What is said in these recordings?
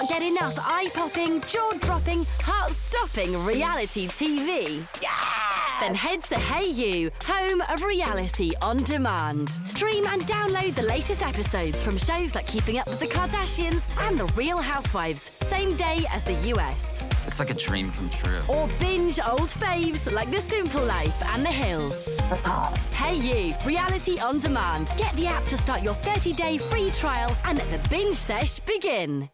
can't get enough eye popping, jaw dropping, heart stopping reality TV? Then head to hayu, home of reality on demand. Stream and download the latest episodes from shows like Keeping Up with the Kardashians and The Real Housewives, same day as the US. It's like a dream come true. Or binge old faves like The Simple Life and The Hills. That's hot. hayu, reality on demand. Get the app to start your 30 day free trial and let the binge sesh begin.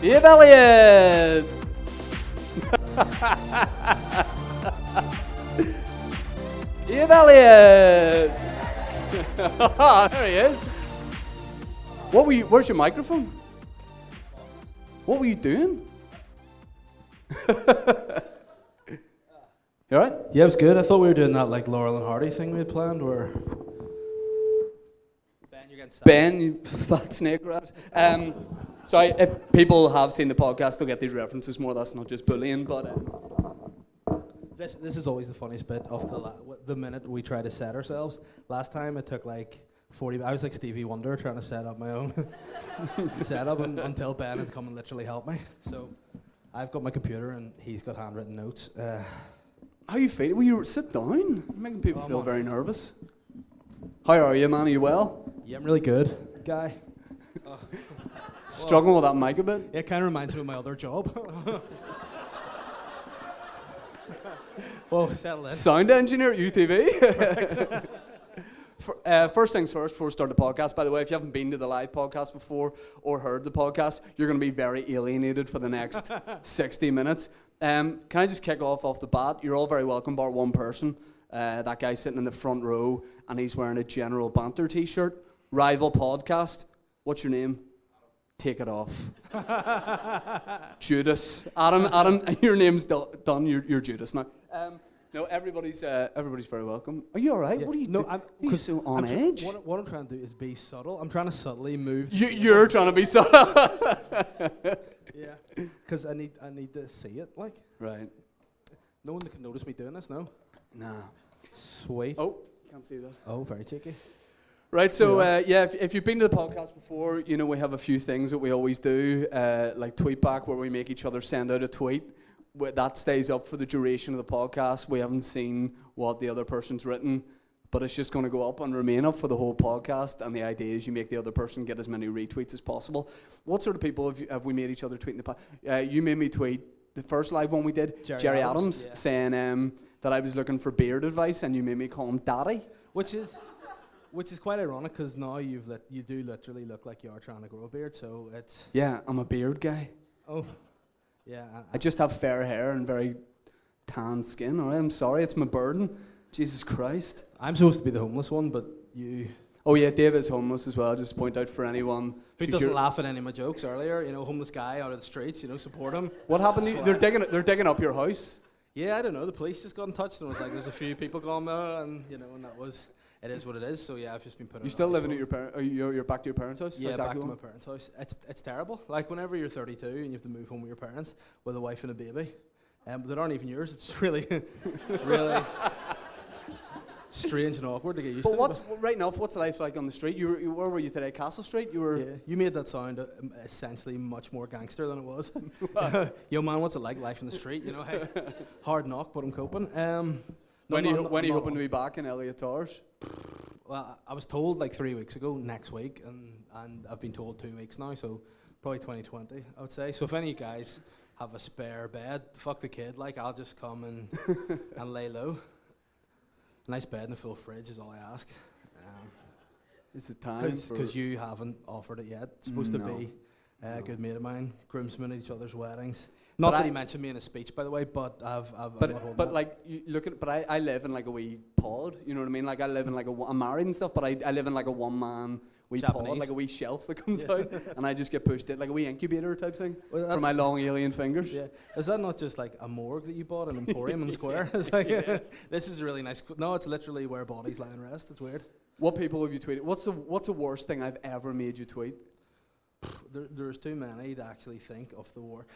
Ian Elliott! Ian Elliott! there he is. What were you, where's your microphone? What were you doing? you alright? Yeah, it was good. I thought we were doing that like Laurel and Hardy thing we had planned where. Ben, you're getting Ben, you fat snake rat. Um, sorry, if people have seen the podcast, they'll get these references more. That's not just bullying, but uh, This, this is always the funniest bit of the, la- the minute we try to set ourselves. Last time it took like 40, I was like Stevie Wonder trying to set up my own setup un- until Ben had come and literally helped me. So I've got my computer and he's got handwritten notes. Uh, how you feeling? Will you sit down. You're making people I'm feel very nervous. How are you, man? Are you well? yeah, I'm really good, guy. Struggling with that mic a bit? It kind of reminds me of my other job. Whoa, settle in. Sound engineer at UTV. For, uh, first things first, before we start the podcast, by the way, if you haven't been to the live podcast before or heard the podcast, you're going to be very alienated for the next 60 minutes. Um, can I just kick off off the bat? You're all very welcome, bar one person. Uh, that guy sitting in the front row, and he's wearing a General Banter t shirt. Rival podcast. What's your name? Take it off. Judas. Adam, Adam, your name's do- done. You're, you're Judas now. Um, no, everybody's uh, everybody's very welcome. Are you all right? Yeah. What are you no, do- I'm, are you so on I'm edge? what, what I'm trying to do is be subtle. I'm trying to subtly move. you, you're trying to be subtle. yeah. Because I need, I need to see it. Like, right. no one can notice me doing this. No. Nah. Sweet. Oh, can't see that. Oh, very cheeky. Right, so Yeah. uh, yeah, if, if you've been to the podcast before, you know we have a few things that we always do, uh, like tweet back, where we make each other send out a tweet. That stays up for the duration of the podcast. We haven't seen what the other person's written, but it's just going to go up and remain up for the whole podcast. And the idea is you make the other person get as many retweets as possible. What sort of people have, you, have we made each other tweet in the past? Uh, you made me tweet the first live one we did, Gerry Adams, Adams, yeah. saying um, that I was looking for beard advice, and you made me call him daddy. Which is, which is quite ironic because now you've lit, you do literally look like you are trying to grow a beard. So it's Yeah, I'm a beard guy. oh, yeah. I, I just have fair hair and very tan skin. All right, I'm sorry, it's my burden. Jesus Christ. I'm supposed to be the homeless one, but you. Oh yeah, Dave is homeless as well. Just point out for anyone Who doesn't laugh at any of my jokes earlier? You know, homeless guy out of the streets. You know, support him. What happened? To you? They're digging. They're digging up your house. Yeah, I don't know. The police just got in touch and it was like, "There's a few people gone there," and you know, and that was. It is what it is. So yeah, I've just been put. You still living at your parents? Are you, you're back to your parents' house? Yeah, back to my parents' house. It's it's terrible. Like whenever you're 32 and you have to move home with your parents with a wife and a baby, um, that aren't even yours. It's really, really strange and awkward to get used But to. what's right now? What's life like on the street? You were, you, where were you today? Castle Street. You were. yeah, you made that sound uh, essentially much more gangster than it was. Yo, man, what's it like life in the street? You know, hey, hard knock, but I'm coping. Um, no, when are you, when are you hoping to be back in Elliot Towers? Well, I was told like three weeks ago next week, and, and I've been told two weeks now, so probably 2020, I would say. So if any of you guys have a spare bed, fuck the kid, like I'll just come and, and lay low. Nice bed and a full fridge is all I ask. Is it time? Because you haven't offered it yet. It's supposed No. to be uh, No. a good mate of mine, groomsmen at each other's weddings. Not But that I- he mentioned me in a speech, by the way, but I've, I've But but that. like you look at but I, I live in like a wee pod. You know what I mean? Like I live in like a I'm married and stuff, but I, I live in like a one man wee pod, like a wee shelf that comes Yeah. out, and I just get pushed in like a wee incubator type thing Well, for my long alien fingers. Yeah. Is that not just like a morgue that you bought an Emporium in the Square? It's like, this is a really nice. No, it's literally where bodies lie and rest. It's weird. What people have you tweeted? What's the what's the worst thing I've ever made you tweet? There, there's too many to actually think of the war.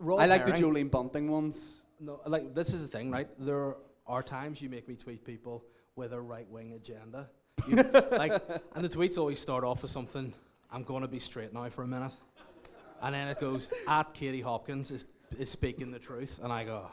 I like the Jolene Bunting ones. No, like this is the thing, right? There are times you make me tweet people with a right wing agenda. You, like, and the tweets always start off with something. I'm going to be straight now for a minute, and then it goes at Katie Hopkins is is speaking the truth, and I go.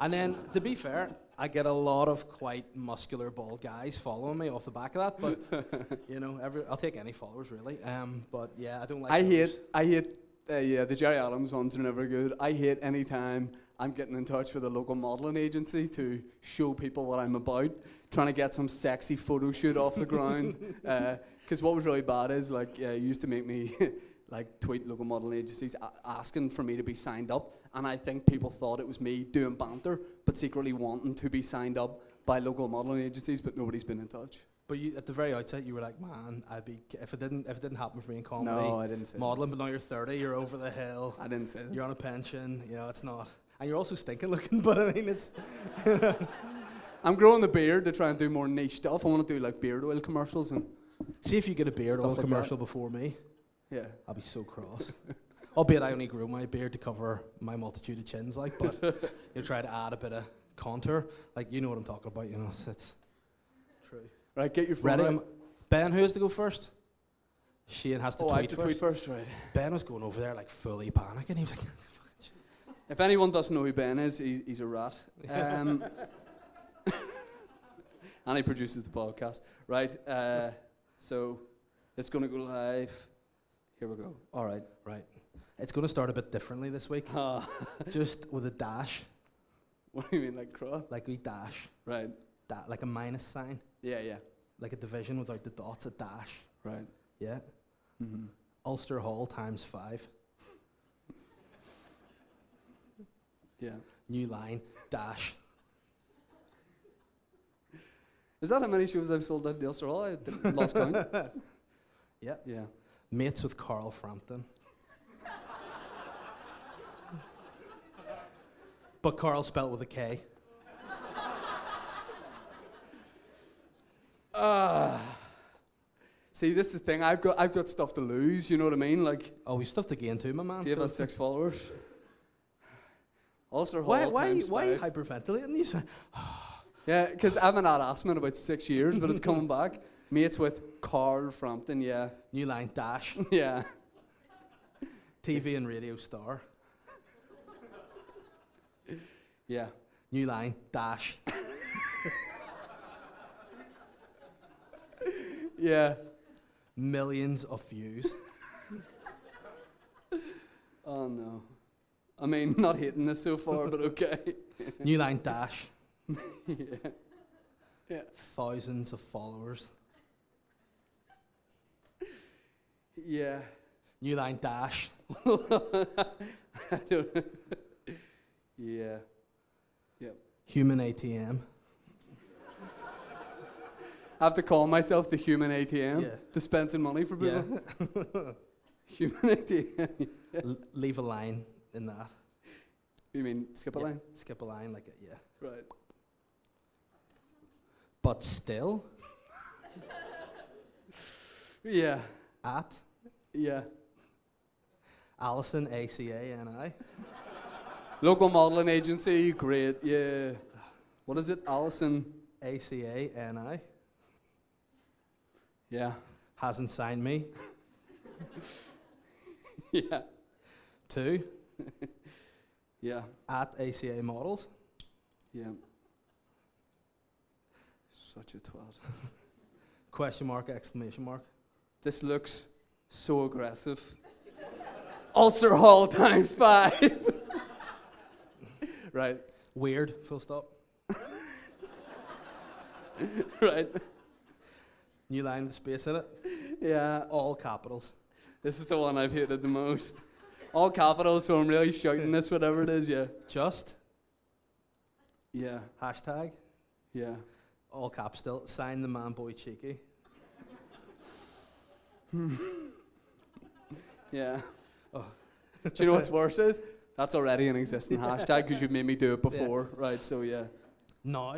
And then, to be fair, I get a lot of quite muscular, bald guys following me off the back of that. But you know, every, I'll take any followers really. Um, but yeah, I don't like. I those. hate, I hate, uh, yeah, the Gerry Adams ones are never good. I hate any time I'm getting in touch with a local modelling agency to show people what I'm about, trying to get some sexy photo shoot off the ground. Because what was really bad is, like, uh, you used to make me, like, tweet local modelling agencies a- asking for me to be signed up. And I think people thought it was me doing banter, but secretly wanting to be signed up by local modelling agencies, but nobody's been in touch. But you, at the very outset, you were like, "Man, I'd be if it didn't if it didn't happen for me in comedy, No, I didn't say modeling." But now you're 30, you're over the hill, I didn't say you're on a pension. You know, it's not, and you're also stinking looking. But I mean, it's I'm growing the beard to try and do more niche stuff. I want to do like beard oil commercials and see if you get a beard oil like that. commercial before me, yeah. I'll be so cross. Albeit I only grew my beard to cover my multitude of chins, like, but you try to add a bit of contour, like you know what I'm talking about. You know, it's, it's true. Right, get your phone Ready? out. Ben, who has to go first? Shane has to Oh, I have tweet to first. tweet first, right. Ben was going over there like fully panicking. He was like, If anyone doesn't know who Ben is, he's, he's a rat. Um, and he produces the podcast. Right, uh, so it's going to go live. Here we go. All right. right. It's going to start a bit differently this week, Ah, just with a dash, what do you mean, like cross? like we dash, Right. da- like a minus sign, Yeah, yeah. like a division without the dots, a dash. Right. Yeah. Mm-hmm. Ulster Hall times five. Yeah. New line, dash. Is that how many shows I've sold at the Ulster Hall? I didn't- lost count. Yeah. Yeah. Mates with Carl Frampton. but Carl spelled with a K. See, this is the thing. I've got, I've got stuff to lose. You know what I mean? Like, Oh, we have stuff to gain too, my man. Dave so- has six followers. Ulster Hall why, why, times why are you hyperventilating? You say, Yeah, because I've been asthma in about six years, but it's coming back. Mates with Carl Frampton, yeah. New line, dash. Yeah. TV and radio star. Yeah. New line, dash. Yeah. Millions of views. Oh no. I mean, not hitting this so far, but okay. New line, dash. yeah. Yeah. Thousands of followers. Yeah. New line, dash. I don't yeah. Yep. Human ATM. I have to call myself the human ATM. Yeah. Dispensing money for Yeah. people. Human ATM. L- leave a line in that. You mean skip a Yeah. line? Skip a line, like, a, yeah. Right. But still, Yeah. at Yeah. Allison A-C-A-N-I. Local modelling agency, great. Yeah. What is it? Allison. A-C-A-N-I. Yeah. Hasn't signed me. Yeah. Two, Yeah. at ACA Models. Yeah. Such a twat. Question mark, exclamation mark. This looks so aggressive. Ulster Hall times five. right. Weird, full stop. Right. New line with space in it. Yeah. All capitals. This is the one I've hated the most. All capitals, so I'm really shouting this, whatever it is. Yeah. Just, Yeah. hashtag, Yeah. all caps still, sign the man boy cheeky. Yeah. Oh. do you know what's worse is? That's already an existing hashtag because you've made me do it before, right? So yeah. Now.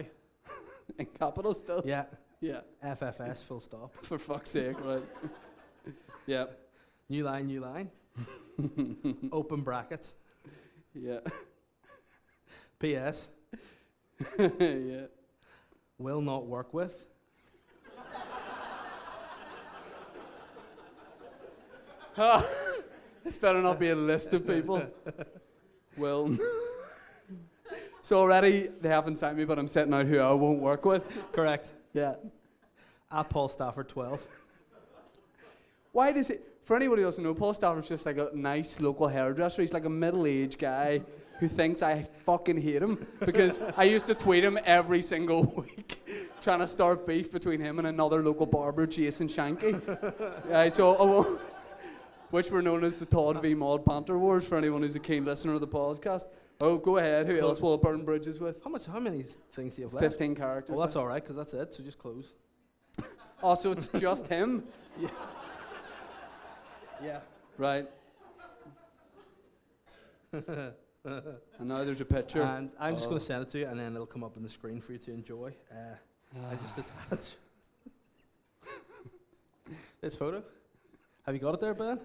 In capital still? Yeah. Yeah. FFS, full stop. For fuck's sake, right. yep. New line, new line. Open brackets. Yeah. P.S. yeah. Will not work with. this better not be a list of people. Will. so already they haven't sent me, but I'm setting out who I won't work with. Correct. Yeah. At Paul Stafford 12. Why does it? For anybody who doesn't know, Paul Stafford's just like a nice local hairdresser. He's like a middle-aged guy who thinks I fucking hate him because I used to tweet him every single week, trying to start beef between him and another local barber, Jason Shanky. right, so oh, will- which were known as the Todd v Maud Panther Wars for anyone who's a keen listener of the podcast. Oh, go ahead. Who else will I burn bridges with? How much? How many things do you have left? 15 characters. Well, that's all right, because that's it. So just close. Oh, so it's just him? Yeah. Right. and now there's a picture. And I'm just Oh. going to send it to you, and then it'll come up on the screen for you to enjoy. Uh, I just attach this photo. Have you got it there, Ben?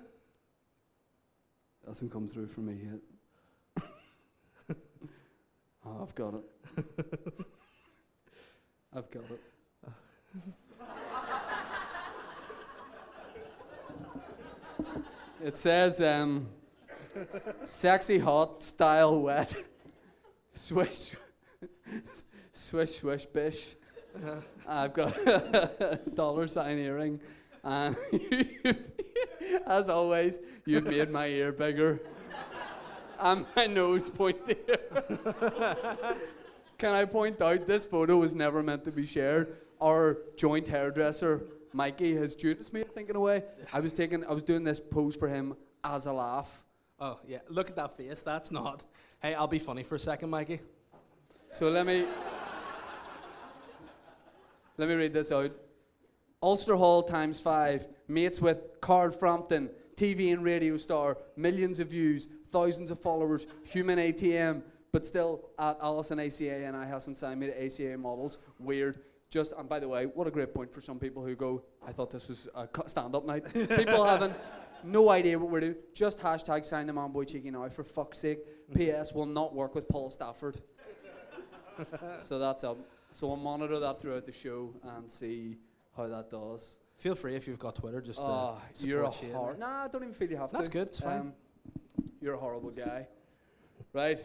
Doesn't come through for me yet. Oh, I've got it. I've got it. it says, um, sexy hot style wet. Swish, swish, swish, bish. I've got a dollar sign earring. And as always, you've made my ear bigger and my nose pointier. Can I point out this photo was never meant to be shared? Our joint hairdresser, Mikey, has Judas me, I think, in a way. I was taking, I was doing this pose for him as a laugh. Oh, yeah. Look at that face. That's not. Hey, I'll be funny for a second, Mikey. So let me let me read this out. Ulster Hall times five, mates with Carl Frampton, TV and radio star, millions of views, thousands of followers, human ATM, but still at Alison ACA and I hasn't signed me to ACA models. Weird. Just and by the way, what a great point for some people who go, I thought this was a stand-up night. people having no idea what we're doing. Just hashtag sign the man boy cheeky now for fuck's sake. P.S. will not work with Paul Stafford so that's up. So we'll monitor that throughout the show and see how that does. Feel free if you've got Twitter, just uh, Oh, you're a support Shane hor- Nah, I don't even feel you have That's to. That's good, it's fine. you're a horrible guy. Right?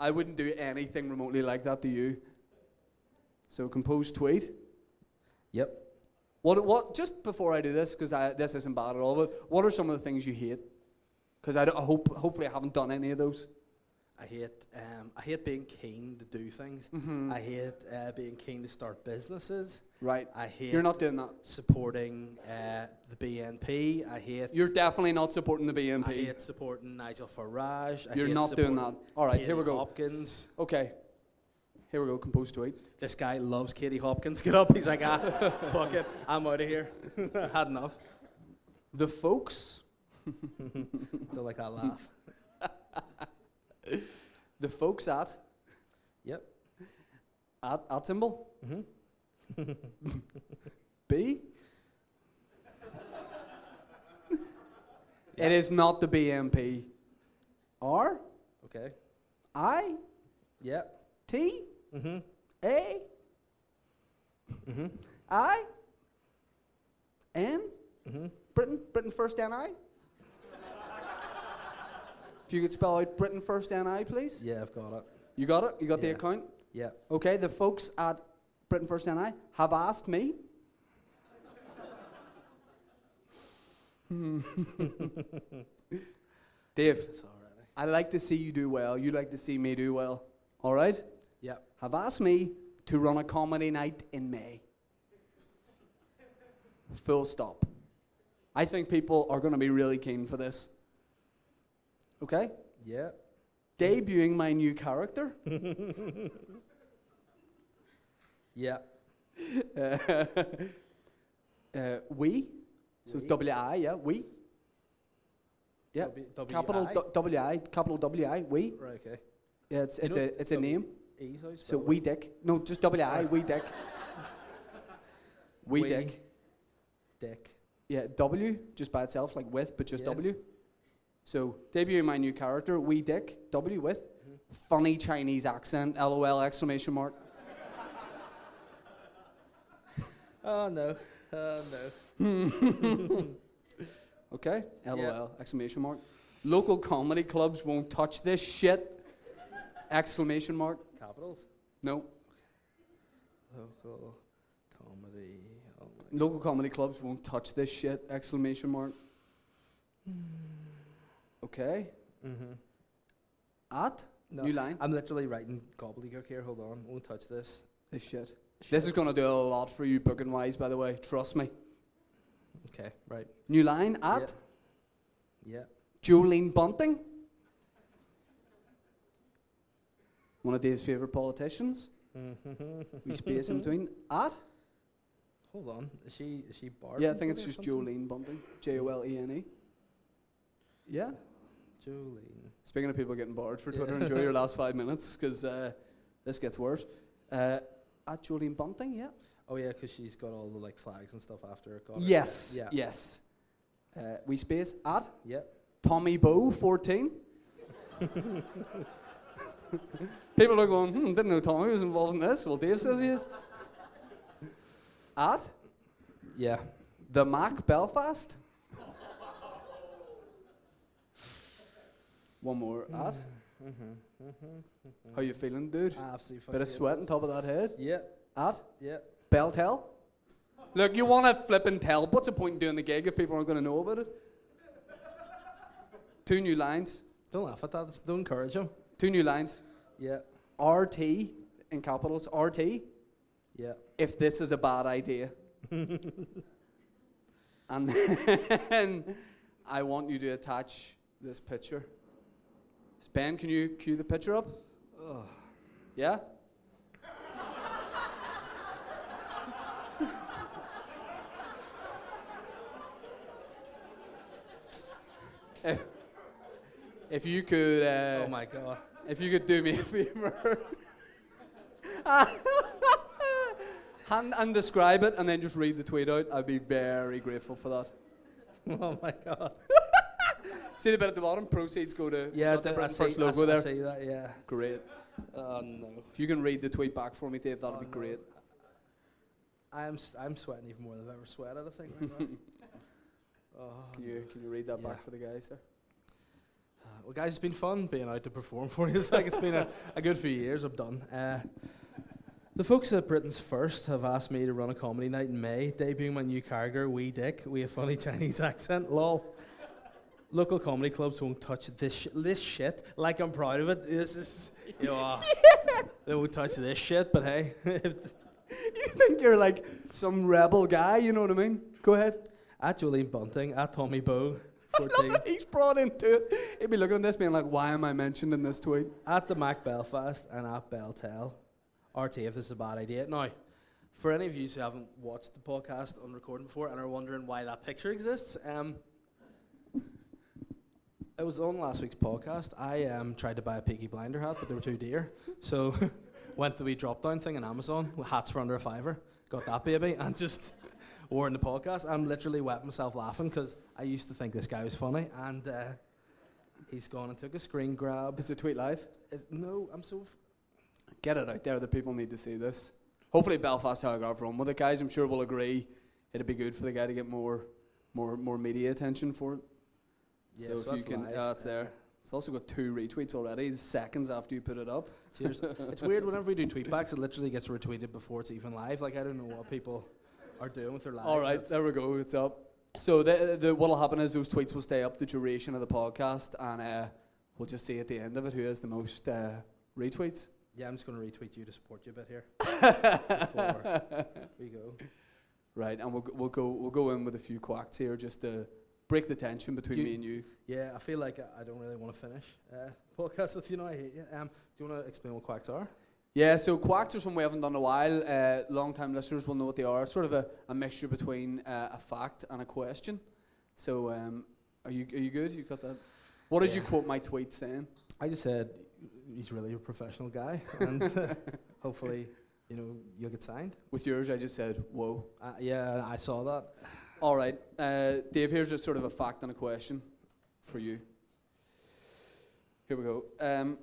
I wouldn't do anything remotely like that to you. So compose tweet. Yep. What, what, just before I do this, because this isn't bad at all, but what are some of the things you hate? Because I, I hope, hopefully I haven't done any of those. I hate. Um, I hate being keen to do things. Mhm. I hate uh, being keen to start businesses. Right. I hate. You're not doing that. supporting uh, the BNP. I hate. You're definitely not supporting the BNP. I hate supporting Nigel Farage. I You're hate not doing that. All right, Katie here we go. Hopkins. Okay. Here we go, compose tweet. This guy loves Katie Hopkins. Get up. He's like, ah, fuck it. I'm out of here. Had enough. The folks, Don't like that laugh. The folks at, Yep. at, at symbol, hmm B. It is not the BMP. R, Okay. I, Yep. T, hmm A, hmm I, N, hmm Britain, Britain first NI. If you could spell out Britain first NI, please. Yeah, I've got it. You got it? You got the account? Yeah. Okay, the folks at Britain First NI have asked me. Dave, It's all right. Eh? I like to see you do well. You like to see me do well. All right? Yeah. Have asked me to run a comedy night in May. Full stop. I think people are going to be really keen for this. Okay? Yeah. Debuting my new character. Yeah. uh, uh, we. So We. W I, yeah, we. Yeah. W- W- capital I? W I, capital W I, we. Right. Okay. Yeah, it's You it's know a it's a name. How So we dick. No, just W I, we dick. We We. dick. Dick. Yeah, W just by itself, like with, but just Yeah. W. So debuting my new character, we dick, W with, funny Chinese accent, LOL exclamation mark. Oh no. Oh no. Okay? LOL, Yeah. exclamation mark. Local comedy clubs won't touch this shit. exclamation mark. Capitals. No. Local comedy. Oh my Local comedy clubs won't touch this shit. Exclamation mark. Hmm. Okay. Mm-hmm. At? No, New line. I'm literally writing gobbledygook here. Hold on. Won't touch this. This shit. This is going to do a lot for you booking wise, by the way. Trust me. Okay. Right. New line at Yeah. Jolene Bunting. One of Dave's favourite politicians. We space in between. At? Hold on. Is she is she barred? Yeah, I think it's just something? Jolene Bunting. J O L E N E. Yeah. Jolene. Speaking of people getting bored for Yeah. Twitter, enjoy your last five minutes because uh, this gets worse. Uh, at Jolene Bunting, yeah. Oh yeah, because she's got all the like flags and stuff after her. Got it. Yes. Yeah. Yes. Uh, we space at Yeah. Tommy Bowe, 14. People are going, hmm, didn't know Tommy was involved in this. Well, Dave says he is. At Yeah. the Mac Belfast. One more. Mm-hmm. At. Mm-hmm. Mm-hmm. How you feeling, dude? Absolutely. Bit of sweat on top of that head. Yeah. At Yeah. Beltel. Look, you want to flip and tell. What's the point in doing the gig if people aren't going to know about it? Two new lines. Don't laugh at that. it's- Don't encourage him. Two new lines. Yeah. RT in capitals. RT. Yeah. If this is a bad idea. and then I want you to attach this picture. Ben, can you cue the picture up? Yeah? if, if you could, uh, oh my god. if you could do me a favor, and, and describe it, and then just read the tweet out, I'd be very grateful for that. Oh my god. See the bit at the bottom? Proceeds go to Yeah, the I see, I logo I there. see that. Yeah. Great. Oh no. If you can read the tweet back for me, Dave, that'd Oh, be no. great. I'm s- I'm sweating even more than I've ever sweated. I think. Right now. oh. Can you can you read that Yeah. back for the guys there? Well, guys, it's been fun being out to perform for you. It's like it's been a, a good few years. I'm done. Uh, the folks at Britain's First have asked me to run a comedy night in May, debuting my new character, Wee Dick, with a funny Chinese accent. Lol. Local comedy clubs won't touch this sh- this shit. Like I'm proud of it. This is, you know, uh, they won't touch this shit. But hey, You think you're like some rebel guy, you know what I mean? Go ahead. at Jolene Bunting, at Tommy Bowe, I love that he's brought into it. He'd be looking at this, being like, "Why am I mentioned in this tweet?" at the Mac Belfast, and at Beltel. RT, if this is a bad idea. Now, for any of you who haven't watched the podcast on recording before and are wondering why that picture exists, um, it was on last week's podcast. I um, tried to buy a Peaky Blinder hat, but they were too dear. So went to the wee drop down thing on Amazon with hats for under a fiver. Got that baby and just wore in the podcast. I'm literally wetting myself laughing because I used to think this guy was funny and uh, he's gone and took a screen grab. Is the tweet live? Is- no, I'm so. F- Get it out there. The people need to see this. Hopefully, Belfast Telegraph run with it, guys. I'm sure we'll agree. It'd be good for the guy to get more, more, more media attention for it. Yeah, so, so if you can, live. yeah, it's there. It's also got two retweets already, seconds after you put it up. Cheers. it's weird whenever we do tweetbacks, it literally gets retweeted before it's even live. Like I don't know what people are doing with their lives. All right, there we go. It's up. So the, the what'll happen is those tweets will stay up the duration of the podcast, and uh, we'll just see at the end of it who has the most uh, retweets. Yeah, I'm just going to retweet you to support you a bit here. Before we go. Right, and we'll we'll go we'll go in with a few quacks here just to break the tension between Do me and you. Yeah, I feel like I, I don't really want to finish uh, podcast with you now. I hate you. Um, do you want to explain what quacks are? Yeah, so quacks are something we haven't done in a while. Uh, long-time listeners will know what they are. Sort of a, a mixture between uh, a fact and a question. So, um, are you are you good? You got that? What did you quote my tweet saying? I just said he's really a professional guy, and hopefully, you know, you'll get signed. With yours, I just said, "Whoa." Uh, yeah, I saw that. All right, uh, Dave. Here's a sort of a fact and a question for you. Here we go. Um,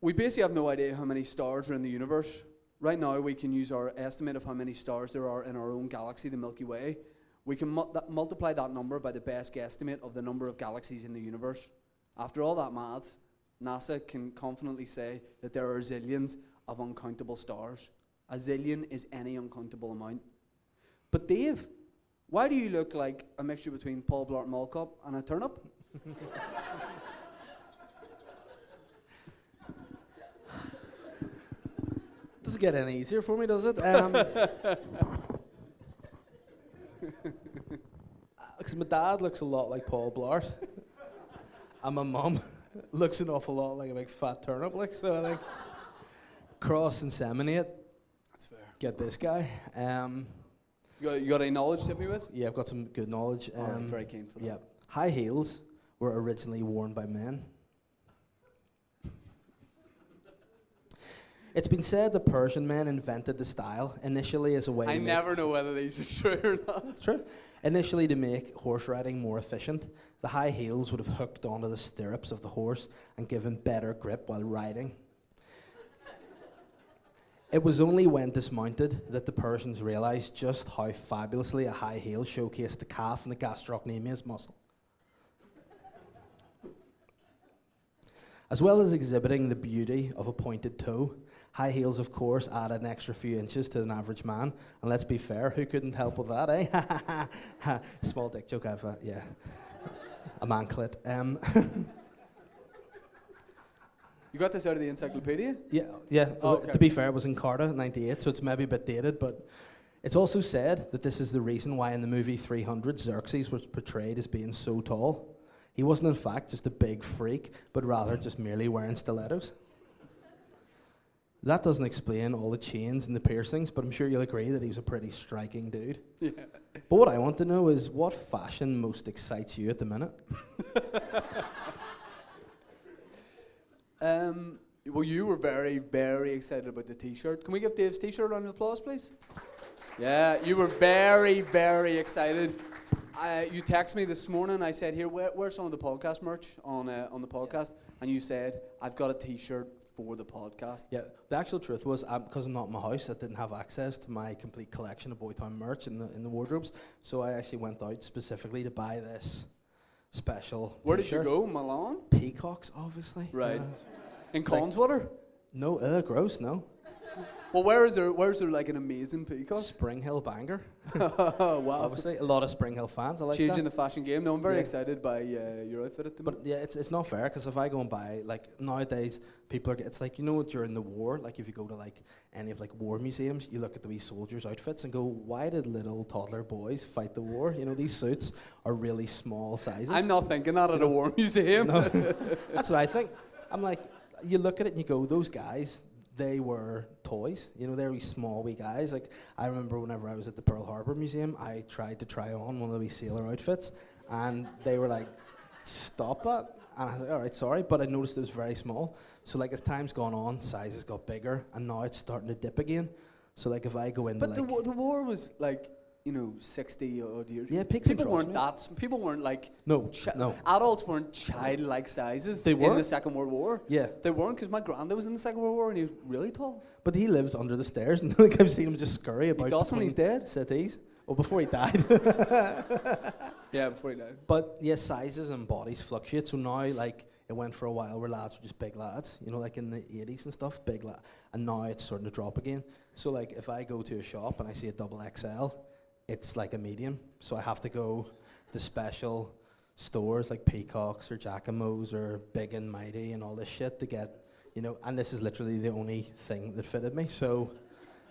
we basically have no idea how many stars are in the universe. Right now, we can use our estimate of how many stars there are in our own galaxy, the Milky Way. we can mu- that multiply that number by the best guesstimate of the number of galaxies in the universe. After all that maths, NASA can confidently say that there are zillions of uncountable stars. A zillion is any uncountable amount. But Dave, why do you look like a mixture between Paul Blart Mall Cop and a turnip? Doesn't get any easier for me, does it? Um, Because my dad looks a lot like Paul Blart, and my mum looks an awful lot like a big fat turnip. Like so, I think cross inseminate. That's fair. Get this guy. Um, You got, you got any knowledge to hit me with? yeah, I've got some good knowledge. Oh, I'm Um, very keen for that. Yeah, high heels were originally worn by men. It's been said the Persian men invented the style initially as a way. I never know whether these are true or not. It's true. Initially, to make horse riding more efficient, the high heels would have hooked onto the stirrups of the horse and given better grip while riding. It was only when dismounted that the Persians realized just how fabulously a high heel showcased the calf and the gastrocnemius muscle. As well as exhibiting the beauty of a pointed toe, high heels, of course, add an extra few inches to an average man. And let's be fair, who couldn't help with that, eh? Small dick joke, I've, uh, yeah. a man clit. Um, You got this out of the encyclopedia? yeah, yeah. Oh, okay. To be fair, it was Encarta, 98, so it's maybe a bit dated, but it's also said that this is the reason why in the movie 300, Xerxes was portrayed as being so tall. He wasn't, in fact, just a big freak, but rather just merely wearing stilettos. That doesn't explain all the chains and the piercings, but I'm sure you'll agree that he was a pretty striking dude. Yeah. But what I want to know is what fashion most excites you at the minute? Um, well, you were very, very excited about the T-shirt. Can we give Dave's T-shirt a round of applause, please? Yeah, you were very, very excited. I, you texted me this morning. I said, "Here, where, where's some of the podcast merch on uh, on the podcast?" And you said, "I've got a T-shirt for the podcast." Yeah, the actual truth was because I'm not in my house, I didn't have access to my complete collection of Boytown merch in the in the wardrobes. So I actually went out specifically to buy this special. Where did you t-shirt. go, Milan? Peacocks, obviously. Right. Uh, In Connswater? no, uh, gross. No. Well, where is there? Where's there like an amazing peacock? Spring Hill banger. oh, wow. Obviously, a lot of Spring Hill fans. I like Changing that. the fashion game. No, I'm very Yeah. excited by uh, your outfit at the moment. But yeah, it's, it's not fair because if I go and buy like nowadays people are it's like you know during the war like if you go to like any of like war museums you look at the wee soldiers outfits and go why did little toddler boys fight the war you know these suits are really small sizes. I'm not thinking that at a war museum. No. That's what I think. I'm like you look at it and you go those guys they were toys you know they're wee small wee guys like I remember whenever I was at the Pearl Harbor Museum I tried to try on one of the wee sailor outfits and they were like stop that. And I was like, all right, sorry, but I noticed it was very small. So like as time's gone on, sizes got bigger, and now it's starting to dip again. So like if I go in, But like the, wa- the war was like, you know, 60 odd years. Yeah, people weren't mate. that. People weren't like. no, no, Adults weren't childlike sizes They were in the Second World War. yeah, They weren't because my granddad was in the Second World War and he was really tall. but he lives under the stairs, and like I've seen him just scurry about. He doesn't. He's dead. Cities. Well, before he died. Yeah, before he died. But yes, sizes and bodies fluctuate. So now, like, it went for a while where lads were just big lads, you know, like in the 80s and stuff, big lad. And now it's starting to drop again. So, like, if I go to a shop and I see a double XL, it's like a medium. So I have to go to special stores like Peacocks or Jacamo's or Big and Mighty and all this shit to get, you know, and this is literally the only thing that fitted me. So,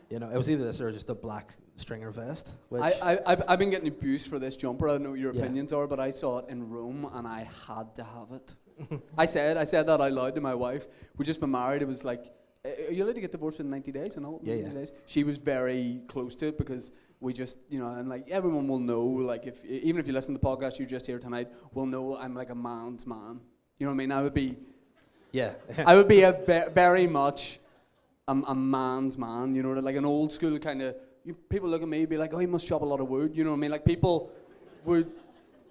you know, it was either this or just a black stringer vest. Which I, I, I've, I've been getting abused for this jumper. I don't know what your Yeah. opinions are, but I saw it in Rome and I had to have it. I said I said that out loud to my wife. We just been married. It was like, "Uh, are you allowed to get divorced in 90 days? And all Yeah, 90 yeah. days. She was very close to it because we just, you know, and like everyone will know. Like if even if you listen to the podcast you just hear tonight, will know I'm like a man's man. You know what I mean? I would be, yeah. I would be a ve- very much a, a man's man. You know, like an old school kind of. You, people look at me, be like, "Oh, he must chop a lot of wood." You know what I mean? Like people would,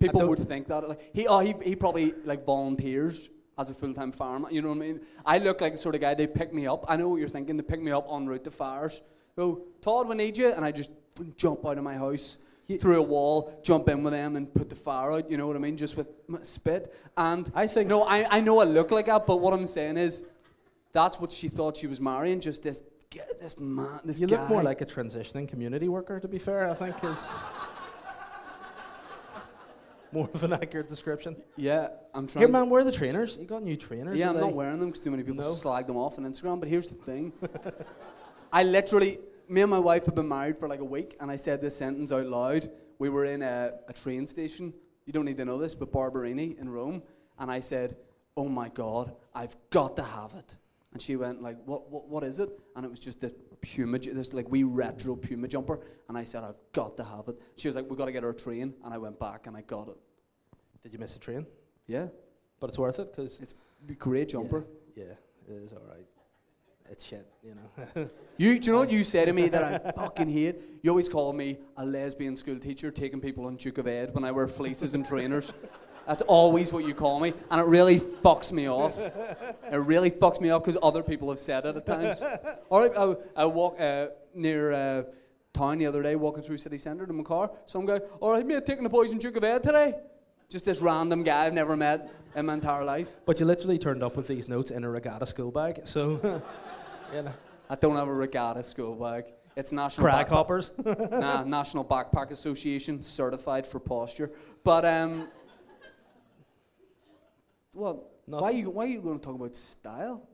people would think that. Like he, oh, he, he probably like volunteers as a full time farmer. You know what I mean? I look like the sort of guy they pick me up. I know what you're thinking. They pick me up en route to fires. Go, Todd, we need you, and I just jump out of my house. You- through a wall, jump in with them, and put the fire out. You know what I mean? Just with spit. And I think- no, I, I know I look like that, but what I'm saying is, that's what she thought she was marrying. Just this, this man, this You guy. look more like a transitioning community worker, to be fair, I think is more of an accurate description. Yeah, I'm trying. Here, man, where are the trainers? You got new trainers? Yeah, I'm they- not wearing them because too many people No. slag them off on Instagram. But here's the thing I literally, me and my wife have been married for like a week, and I said this sentence out loud. We were in a, a train station. You don't need to know this, but Barberini in Rome. And I said, Oh my God, I've got to have it. And she went like, what, what, what is it? And it was just this Puma, this like wee retro Puma jumper. And I said, I've got to have it. She was like, "We've got to get her a train. And I went back and I got it. Did you miss the train? Yeah, But it's worth it because it's a great jumper. Yeah, it is all right. It's shit, you know. You, do you know what you say to me that I fucking hate? You always call me a lesbian school teacher taking people on Duke of Ed when I wear fleeces and trainers. That's always what you call me, and it really fucks me off. It really fucks me off because other people have said it at times. Or I, I walk uh, near uh, town the other day, walking through city centre in my car. Some guy, all right, mate, taking the boys on Duke of Ed today. Just this random guy I've never met in my entire life. but you literally turned up with these notes in a regatta school bag, so you know. I don't have a regatta school bag. It's national. Crack backpack- hoppers. nah, National Backpack Association, certified for posture. But um, well, why Nothing. you why are you going to talk about style?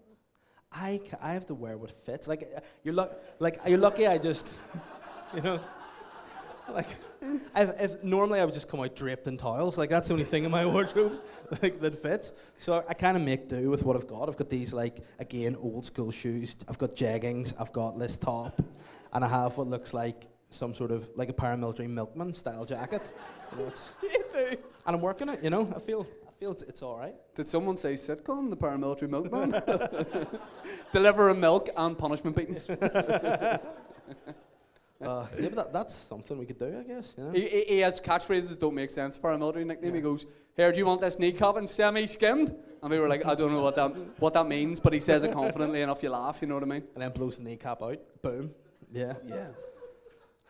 I, I have to wear what fits. Like uh, you're luck, like you're lucky. I just, you know, like if, if normally I would just come out draped in towels. Like that's the only thing in my wardrobe like that fits. So I kind of make do with what I've got. I've got these like again old school shoes. I've got jeggings. I've got this top, and I have what looks like some sort of like a paramilitary milkman style jacket. You know, it's, You do. and I'm working it. You know, I feel I feel it's, it's all right. Did someone say sitcom, the paramilitary milkman? Deliver a milk and punishment beatings. Uh, yeah, but that, that's something we could do, I guess. You know? he, he, he has catchphrases that don't make sense. Paramilitary nickname. He goes, "Here, do you want this kneecap and semi-skimmed?" And we were like, "I don't know what that what that means," but he says it confidently enough. You laugh. You know what I mean? and then blows the kneecap out. Boom. Yeah. Yeah.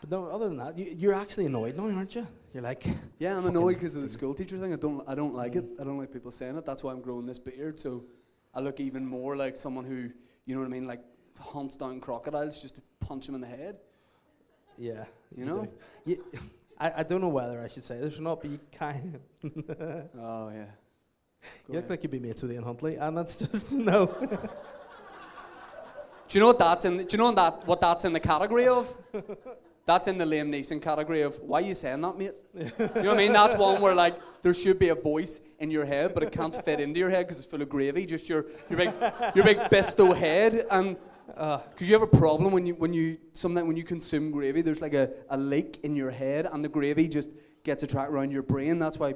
But no, other than that, you, you're actually annoyed now, aren't you? You're like, Yeah, I'm annoyed because of the school teacher thing. I don't, I don't like it. I don't like people saying it. That's why I'm growing this beard. So I look even more like someone who, you know what I mean, like hunts down crocodiles just to punch them in the head. Yeah. You know? do. You, I, I don't know whether I should say this or not, but you kind of, Oh yeah. Go you look like you'd be mates with Ian Huntley, and that's just, no. do you know what that's in? Do you know that what that's in the category of? That's in the Liam Neeson category of why are you saying that, mate? you know what I mean? That's one where like there should be a voice in your head, but it can't fit into your head because it's full of gravy. Just your your big your big besto head, and Uh, because you have a problem when you when you sometimes when you consume gravy, there's like a, a leak in your head, and the gravy just gets attracted around your brain. That's why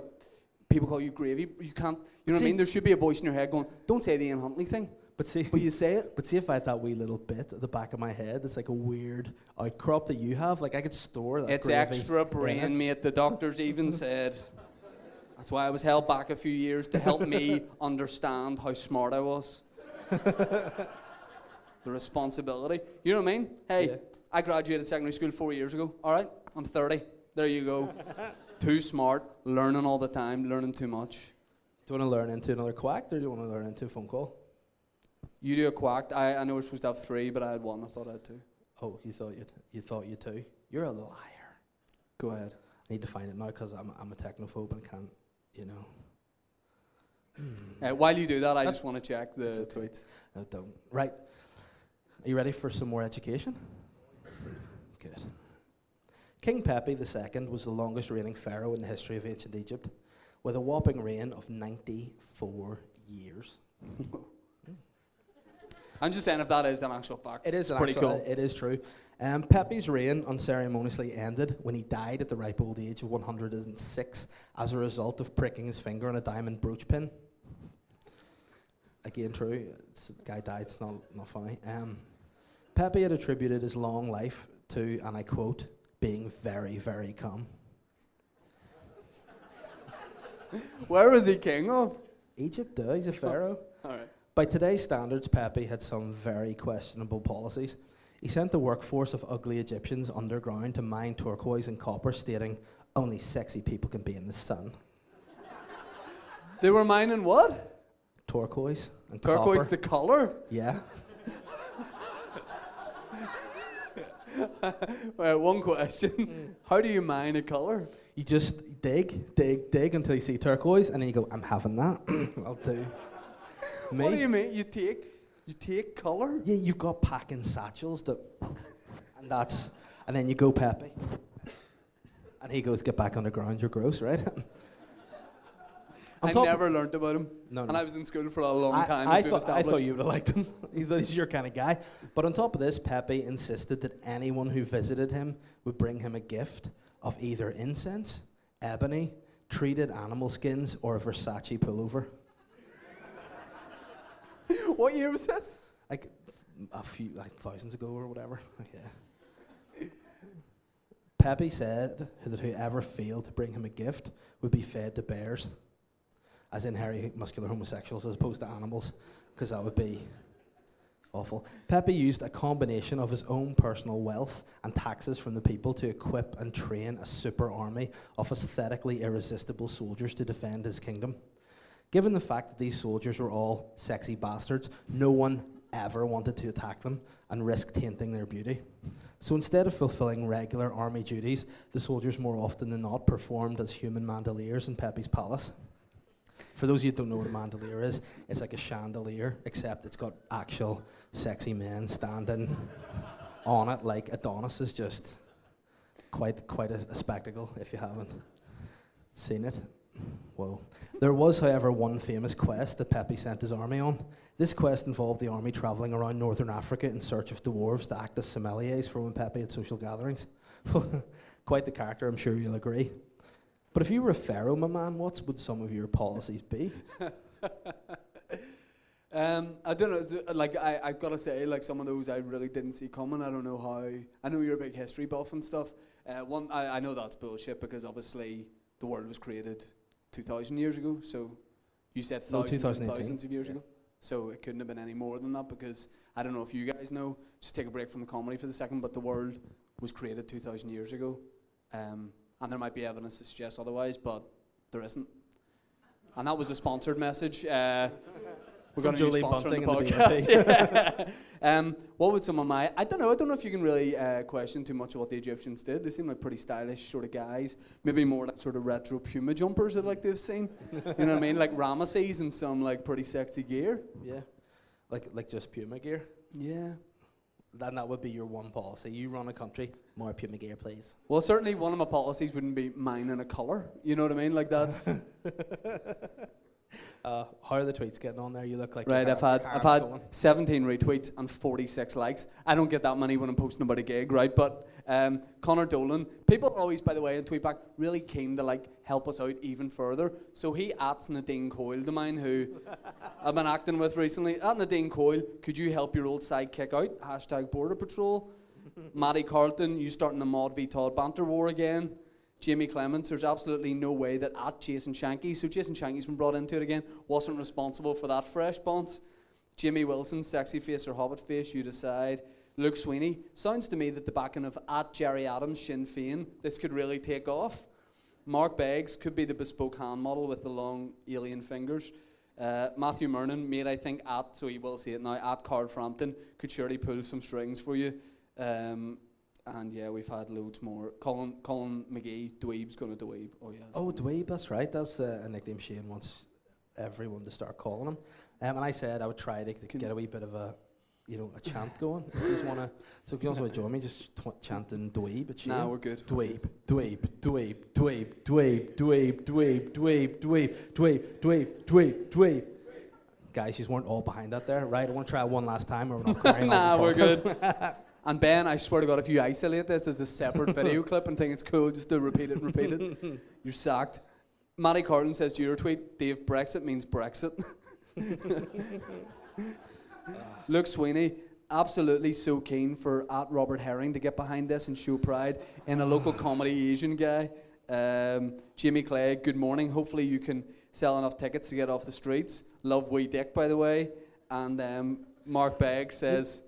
people call you gravy. You can't. You know what I mean? There should be a voice in your head going, "Don't say the Ian Huntley thing," But see, but you say it. but see if I had that wee little bit at the back of my head, it's like a weird outcrop that you have. Like I could store that. It's gravy extra brain, it. mate. The doctors even said. That's why I was held back a few years to help me understand how smart I was. The responsibility. You know what I mean? Hey, Yeah. I graduated secondary school four years ago. All right, I'm 30. There you go. too smart, learning all the time, learning too much. Do you want to learn into another quack, or do you want to learn into a phone call? You do a quack. I, I know we're supposed to have three, but I had one. I thought I had two. Oh, you thought you you thought you too. You're a liar. Go ahead. I need to find it now because I'm I'm a technophobe and can't, you know. Uh, while you do that, I That's- just want to check the okay. tweets. No, don't. Right. Are you ready for some more education? Good. King Pepi II was the longest reigning pharaoh in the history of ancient Egypt, with a whopping reign of 94 years. I'm just saying if that is an actual fact. It is an pretty actual, cool. It is true. Um, Pepi's reign unceremoniously ended when he died at the ripe old age of 106 as a result of pricking his finger on a diamond brooch pin. Again, true. It's, the guy died. It's not not funny. Um, Pepi had attributed his long life to, and I quote, being very, very calm. Where was he king of? Egypt, duh, he's a oh, pharaoh. All right. By today's standards, Pepi had some very questionable policies. He sent the workforce of ugly Egyptians underground to mine turquoise and copper, stating, Only sexy people can be in the sun. They were mining what? Turquoise and Turquoise, copper. the color. yeah. Uh, one question: How do you mine a color? You just dig, dig, dig until you see turquoise, and then you go, I'm having that. I'll do. Me? What do you mean? You take you take color? Yeah, you've got packing satchels that, and that's, and then you go Pepi, and he goes, get back underground. You're gross, right? On I never learned about him, No, no. and. I was in school for a long I, time. I thought, I thought you would have liked him. he's your kind of guy. But on top of this, Pepi insisted that anyone who visited him would bring him a gift of either incense, ebony, treated animal skins, or a Versace pullover. what year was this? Like a few, like thousands ago or whatever. Yeah. Pepi said that whoever failed to bring him a gift would be fed to bears, as in hairy, muscular homosexuals, as opposed to animals, because that would be awful. Pepi used a combination of his own personal wealth and taxes from the people to equip and train a super army of aesthetically irresistible soldiers to defend his kingdom. Given the fact that these soldiers were all sexy bastards, no one ever wanted to attack them and risk tainting their beauty. So instead of fulfilling regular army duties, the soldiers more often than not performed as human mandoliers in Pepi's palace. For those of you who don't know what a mandolier is, it's like a chandelier, except it's got actual sexy men standing on it, like Adonis is just quite quite a, a spectacle if you haven't seen it. Whoa. There was, however, one famous quest that Pepi sent his army on. This quest involved the army travelling around northern Africa in search of dwarves to act as sommeliers for when Pepi had social gatherings. Quite the character, I'm sure you'll agree. But if you were a pharaoh, my man, what would some of your policies be? Um, I don't know. Like I, I've got to say, like some of those I really didn't see coming. I don't know how. I know you're a big history buff and stuff. Uh, one, I, I know that's bullshit because obviously the world was created 2,000 years ago. So you said No, thousands and thousands of years Yeah. ago. So it couldn't have been any more than that because I don't know if you guys know. Just take a break from the comedy for the second. But the world was created 2,000 years ago, um, and there might be evidence to suggest otherwise, but there isn't. And that was a sponsored message. Uh, going to Jolie be sponsoring Bunting the and the podcast. Yeah. um, what would some of my? I don't know. I don't know if you can really uh, question too much of what the Egyptians did. They seem like pretty stylish sort of guys. Maybe more like sort of retro Puma jumpers I'd like to have seen. you know what I mean? Like Ramesses and some like pretty sexy gear. Yeah. Like, like just Puma gear? Yeah. Then that would be your one policy. You run a country, more Puma gear, please. Well, certainly one of my policies wouldn't be mine in a colour. You know what I mean? Like that's Uh, how are the tweets getting on there? You look like right. I've had I've had going. 17 retweets and 46 likes. I don't get that many when I'm posting about a gig, right? But um, Connor Dolan, people are always, by the way, in tweetback really keen to like help us out even further. So he adds Nadine Coyle to mine, who I've been acting with recently. At Nadine Coyle, could you help your old sidekick out? Hashtag Border Patrol. Maddie Carlton, you starting the Mod v Todd banter war again. Jamie Clements, there's absolutely no way that at Jason Shanky, so Jason Shanky's been brought into it again, wasn't responsible for that fresh bounce. Jimmy Wilson, sexy face or hobbit face, you decide. Luke Sweeney, sounds to me that the backing of at Gerry Adams, Sinn Féin, this could really take off. Mark Beggs could be the bespoke hand model with the long alien fingers. Uh, Matthew Mernon, made I think at, so he will see it now, at Carl Frampton, could surely pull some strings for you. Um, and yeah, we've had loads more. Colin, Colin McGee, Dweeb's going to Dweeb. Oh, yeah. Oh. Dweeb, that's right. That's uh, a nickname Shane wants everyone to start calling him. Um, and I said I would try to Can- get a wee bit of a, you know, a chant going. if you just wanna, so if you also join me, just tw- chanting Dweeb at Shane. Nah, we're good. Dweeb, dweeb, dweeb, dweeb, dweeb, dweeb, dweeb, dweeb, dweeb, dweeb, dweeb, dweeb, dweeb. Guys, you weren't all behind that there, right? I want to try it one last time, or we're not crying. nah, we're good. and Ben, I swear to God, if you isolate this as a separate video clip and think it's cool just to repeat it and repeat it, you're sacked. Matty Carton says to your tweet, Dave, Brexit means Brexit. Luke Sweeney, absolutely so keen for at Robert Herring to get behind this and show pride in a local comedy Asian guy. Um, Jamie Clay, good morning. Hopefully you can sell enough tickets to get off the streets. Love wee dick, by the way. And um, Mark Begg says,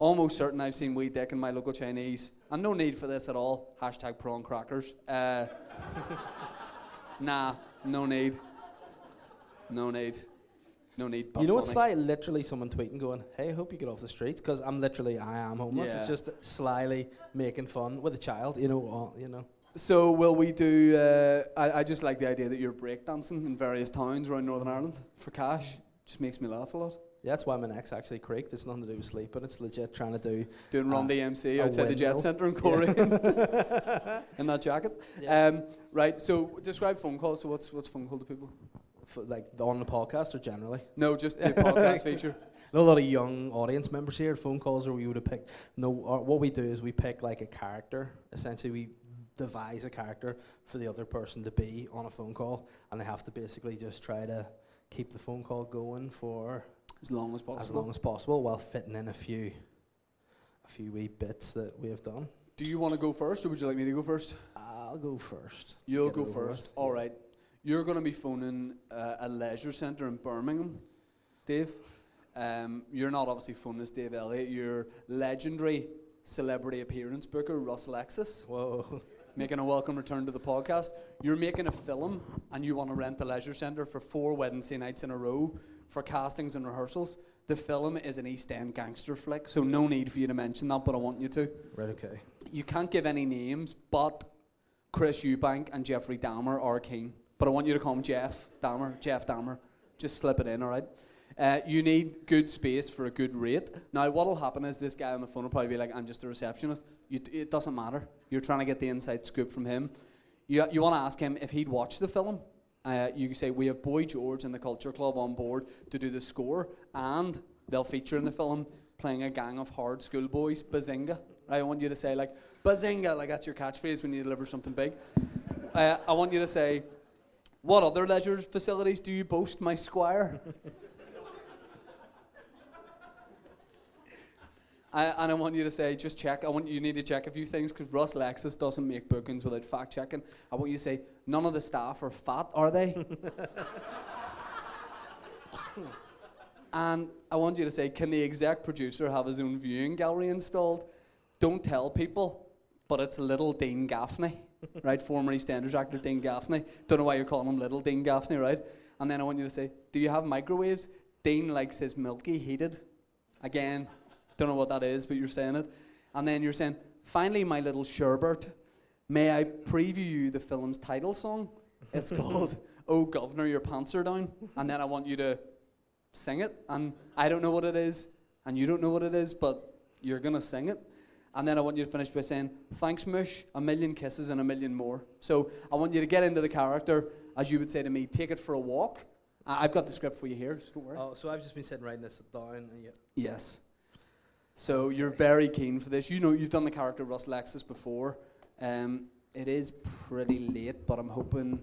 Almost certain I've seen wee dick in my local Chinese. And no need for this at all. Hashtag prawn crackers. Uh, nah, no need. No need. No need. You know, it's like literally someone tweeting, going, "Hey, I hope you get off the streets," because I'm literally, I am homeless. Yeah. It's just slyly making fun with a child, you know. all- you know. So will we do? Uh, I, I just like the idea that you're breakdancing in various towns around Northern Ireland for cash. Just makes me laugh a lot. Yeah, that's why my neck's actually creaked. It's nothing to do with sleep, but It's legit trying to do. Doing Run Uh, DMC a outside the Jet. Centre in Corey in that jacket. Um, right. So describe phone calls. So what's what's phone call to people? F- like on the podcast or generally. No, just the podcast feature. a lot of young audience members here. Phone calls, or we would have picked. No, or what we do is we pick like a character. Essentially, we devise a character for the other person to be on a phone call, and they have to basically just try to keep the phone call going for As long as possible. as long as possible while fitting in a few, a few wee bits that we have done. Do you want to go first, or would you like me to go first? I'll go first. You'll Get go first. All right. You're going to be phoning uh, a leisure centre in Birmingham, Dave. Um, you're not obviously phoning as Dave Elliott. You're legendary celebrity appearance booker Russ Lexus, Whoa. making a welcome return to the podcast. You're making a film, and you want to rent the leisure centre for four Wednesday nights in a row for castings and rehearsals. The film is an East End gangster flick, so no need for you to mention that, but I want you to. Right. Okay. You can't give any names, but Chris Eubank and Jeffrey Dahmer are keen. But I want you to call him Jeff Dahmer. Jeff Dahmer. Just slip it in, all right? Uh, you need good space for a good rate. Now, what will happen is this guy on the phone will probably be like, I'm just a receptionist. You, it doesn't matter. You're trying to get the inside scoop from him. You, you want to ask him if he'd watch the film. Uh, you say, We have Boy George and the Culture Club on board to do the score, and they'll feature in the film playing a gang of hard schoolboys, Bazinga. I want you to say, like, Bazinga, like that's your catchphrase when you deliver something big. Uh, I want you to say, What other leisure facilities do you boast, my squire? I, and I want you to say, just check. I want you need to check a few things because Russ Lexus doesn't make bookings without fact checking. I want you to say, none of the staff are fat, are they? and I want you to say, can the exec producer have his own viewing gallery installed? Don't tell people, but it's little Dean Gaffney, right? Former EastEnders actor Dean Gaffney. Don't know why you're calling him little Dean Gaffney, right? And then I want you to say, do you have microwaves? Dean likes his milky heated. Again, don't know what that is, but you're saying it. And then you're saying, finally, my little Sherbert, may I preview you the film's title song? It's called Oh Governor, Your Pants Are Down. And then I want you to sing it. And I don't know what it is, and you don't know what it is, but you're going to sing it. And then I want you to finish by saying, Thanks, Mush, a million kisses and a million more. So I want you to get into the character, as you would say to me, take it for a walk. I- I've got the script for you here, so don't worry. Oh, so I've just been sitting writing this down. And yeah. Yes. So you're very keen for this. You know, you've done the character Russ Lexus before. Um, it is pretty late, but I'm hoping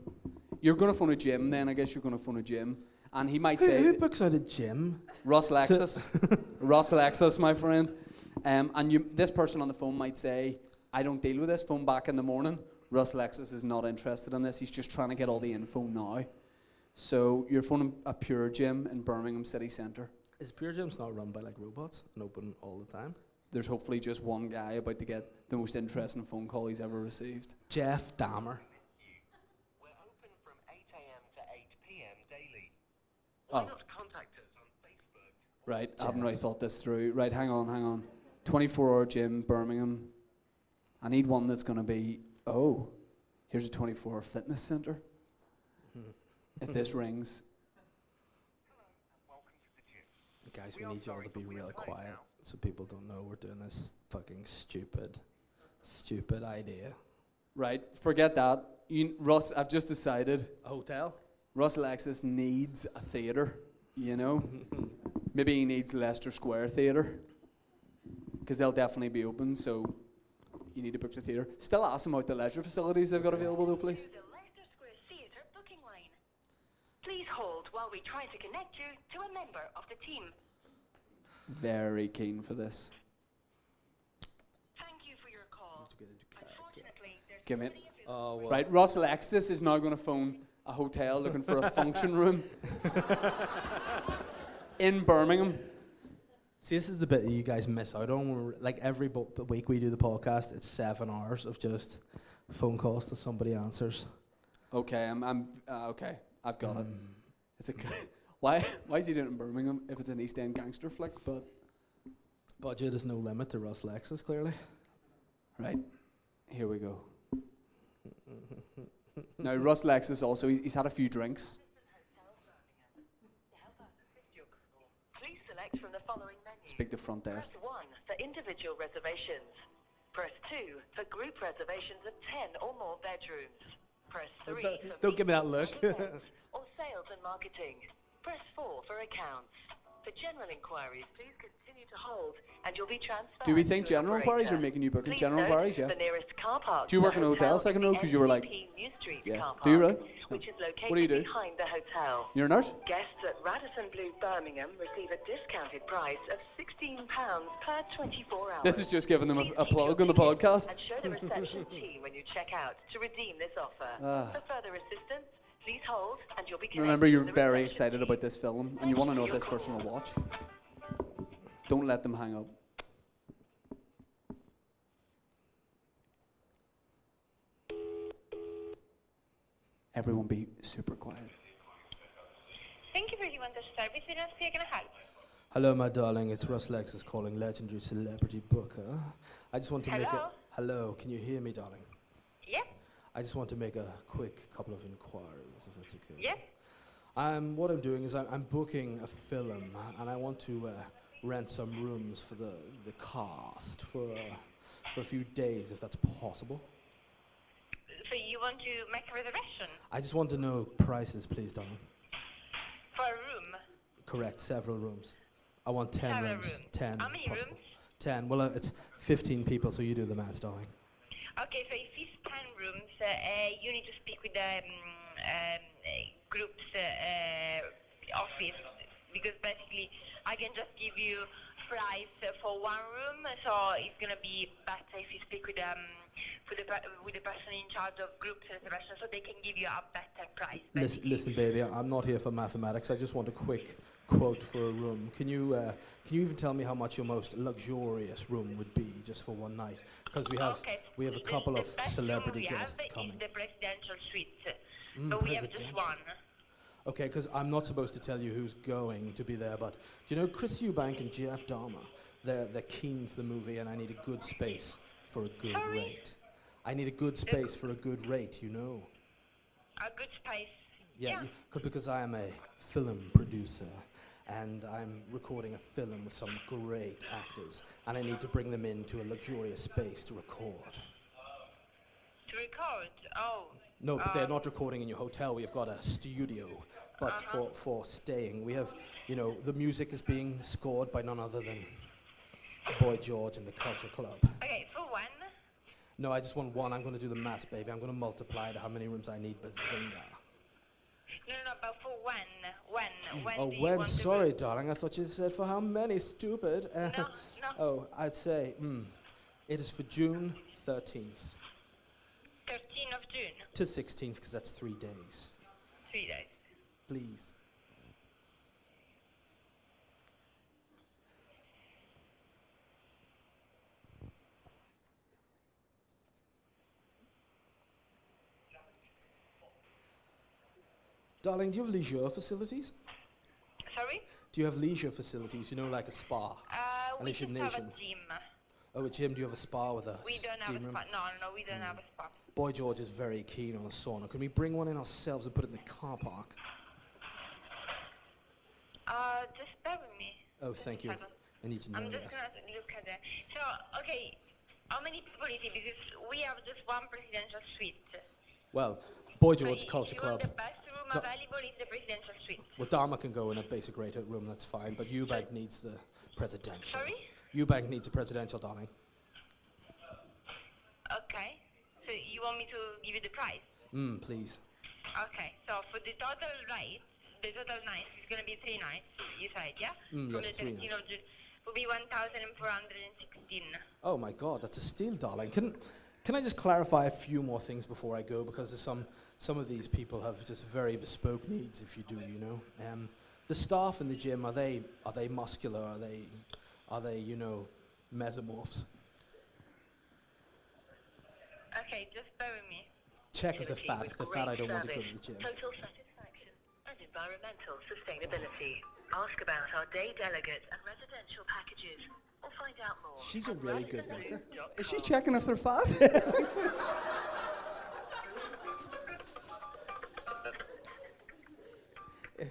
you're going to phone a gym. Then I guess you're going to phone a gym, and he might Who, say who books out a gym? Russ Lexus, Russ Lexus, my friend. Um, and you, this person on the phone might say, "I don't deal with this. Phone back in the morning." Russ Lexus is not interested in this. He's just trying to get all the info now. So you're phoning a Pure Gym in Birmingham City Centre. Is Pure Gym's not run by like robots and open all the time? there's hopefully just one guy about to get the most interesting phone call he's ever received. Jeff Dahmer. We're open from 8 a.m. to 8 p.m. daily. Why Oh. not contact us on Facebook? Right, I haven't really thought this through. Right, hang on, hang on. 24 hour gym, Birmingham. I need one that's going to be, oh, here's a 24 hour fitness center. Hmm. if this rings, Welcome to the gym. Guys, We we need you all to be but we are really quiet now. so people don't know we're doing this fucking stupid, stupid idea. right, forget that. You, Russ, I've just decided A hotel? Russ Lexus needs a theatre, you know? Maybe he needs Leicester Square Theatre because they'll definitely be open, so you need to book the theatre. Still ask them about the leisure facilities they've got available, though, please. The Leicester Square Theatre booking line. Please hold while we try to connect you to a member of the team. Very keen for this. Thank you for your call. Unfortunately, there's Give me it. Oh, well. Right, Russ Lexus is now going to phone a hotel looking for a function room in Birmingham. See, this is the bit that you guys miss out on. we're- Like every bo- week we do the podcast, it's seven hours of just phone calls till somebody answers. Okay, I'm, I'm uh, okay. I've got it. Mm. It's a g- why why is he doing it in Birmingham if it's an East End gangster flick? But Budget is no limit to Russ Lexus, clearly. right, here we go. now Russ Lexus also he's, he's had a few drinks. Please select from the following menu. Speak to front Press desk. 1 for individual reservations. Press 2 for group reservations of 10 or more bedrooms. Press 3 Don't- for don't give me that look. or sales and marketing. Press 4 for accounts. For general inquiries, please continue to hold and you'll be transferred. Do we think general inquiries are making you book in general inquiries? Yeah. The nearest car park. Do you work in a hotel second row, because you were like- New Street Yeah. car park, Do you really? Which is located What do you do? behind the hotel. You're a nurse. Guests at Radisson Blu Birmingham receive a discounted price of £16 per 24 hours. This is just giving them a, a plug on the podcast. And show the reception team when you check out to redeem this offer. Ah. For further assistance, please hold and you'll be connected Remember, you're the very reception excited about this film, and you want to know if this person will watch. Don't let them hang up. Everyone be super quiet. Thank you for your wonder service. It is taken a help. Hello, my darling. It's Russ Lexus calling, legendary celebrity booker. I just want to make a. Hello? Hello, can you hear me, darling? Yep, I just want to make a quick couple of inquiries, if that's okay. yep. Um, what I'm doing is I'm, I'm booking a film, and I want to uh, rent some rooms for the, the cast for, uh, for a few days, if that's possible. So you want to make a reservation I just want to know prices, please, darling. for a room? Correct, several rooms. I want 10 Several rooms. rooms. 10. How many possible. rooms? 10. Well, uh, it's 15 people, so you do the maths, darling. Okay, so if it's 10 rooms, uh, uh, you need to speak with the um, um, group's uh, uh, office because basically I can just give you price for one room, so it's gonna be better if you speak with um with the with the person in charge of groups reservation, so they can give you a better price. Listen, listen, baby, I'm not here for mathematics. I just want a quick quote for a room. Can you uh, can you even tell me how much your most luxurious room would be just for one night? Because we have okay. we have a couple the of best room celebrity guests coming. the presidential suite, Mm, but we have just one. Okay, because I'm not supposed to tell you who's going to be there, but do you know Chris Eubank and Jeff Dahmer? They're they're keen for the movie, and I need a good space for a good Sorry? rate. I need a good space for a good rate, you know. A good space. Yeah, 'cause- because I am a film producer and I'm recording a film with some great actors and I need to bring them into a luxurious space to record. To record? Oh. No, but they're um, not recording in your hotel. We've got a studio, but Uh-huh. for, for staying. We have, you know, the music is being scored by none other than Boy George and the Culture Club. Okay, for one. No, I just want one. I'm going to do the maths, baby. I'm going to multiply to how many rooms I need. Bazinga. No, no, no, but for one. When? When oh, do you when? want Sorry, darling. I thought you said for how many, stupid. Uh, No, no. Oh, I'd say, mm, it is for June 13th 13th of June. to 16th, because that's three days. Three days. Please. Darling, do you have leisure facilities? Sorry? Do you have leisure facilities? You know, like a spa. Uh, And we a just have a gym. Oh, a gym. Do you have a spa with a We don't have a room? spa. No, no, we don't have a spa. Boy George is very keen on a sauna. Can we bring one in ourselves and put it in the car park? Uh, just bear with me. Oh, thank you. Pardon. I need to know I'm just gonna look at that. So, okay, how many people is it? Because we have just one presidential suite. Well, Boy George Culture Club. want the best room Do- available is the presidential suite. Well, Dahmer can go in a basic rate room, that's fine. But Eubank needs the presidential. Sorry? Eubank needs a presidential, darling. Okay. So you want me to give you the price? Mm, please. Okay. So for the total rate, the total nights is gonna be three nights. You said, yeah? Mm, yes, the three 13th of June will be 1,416. Oh my God, that's a steal, darling. Can can I just clarify a few more things before I go? Because there's some some of these people have just very bespoke needs. If you do, you know. Um, the staff in the gym are they are they muscular? Are they are they, you know, mesomorphs? Okay, just bear with me. Check if they're fat. If they're fat, I don't want to go service, to the gym. Total satisfaction and environmental sustainability. Ask about our day delegate and residential packages, or find out more. She's a at really good worker. radissonblu.com. Is she checking if they're fat?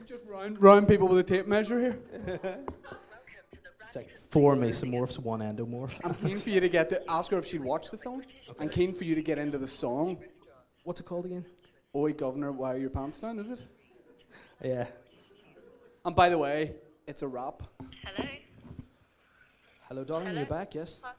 Just round, round people with a tape measure here. Welcome to the It's like four mesomorphs, one endomorph. I'm keen for you to get to ask her if she'd watch the film. I'm keen for you to get into the song. What's it called again? Oi, Governor, why are your pants down? Is it? Yeah. And by the way, it's a rap. Hello? Darling. Hello? You're back. Yes. Are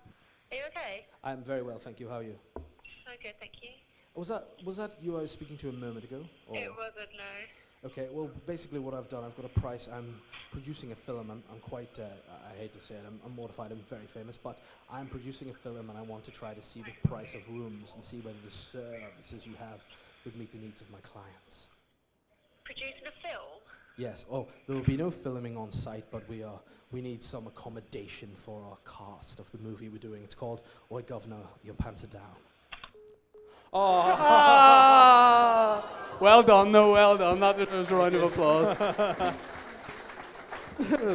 you okay? I'm very well, thank you. How are you? So good, thank you. Was that was that you I was speaking to a moment ago? Or- It wasn't, no. Okay, well, basically what I've done, I've got a price. I'm producing a film. I'm, I'm quite, uh, I I hate to say it, I'm, I'm mortified. I'm very famous, but I'm producing a film, and I want to try to see the price of rooms and see whether the services you have would meet the needs of my clients. Producing a film? Yes. Oh, there will be no filming on site, but we are. We need some accommodation for our cast of the movie we're doing. It's called "Oi, Governor, Your Pants Are Down." Ah, well done, though. Well done. That deserves a round of applause.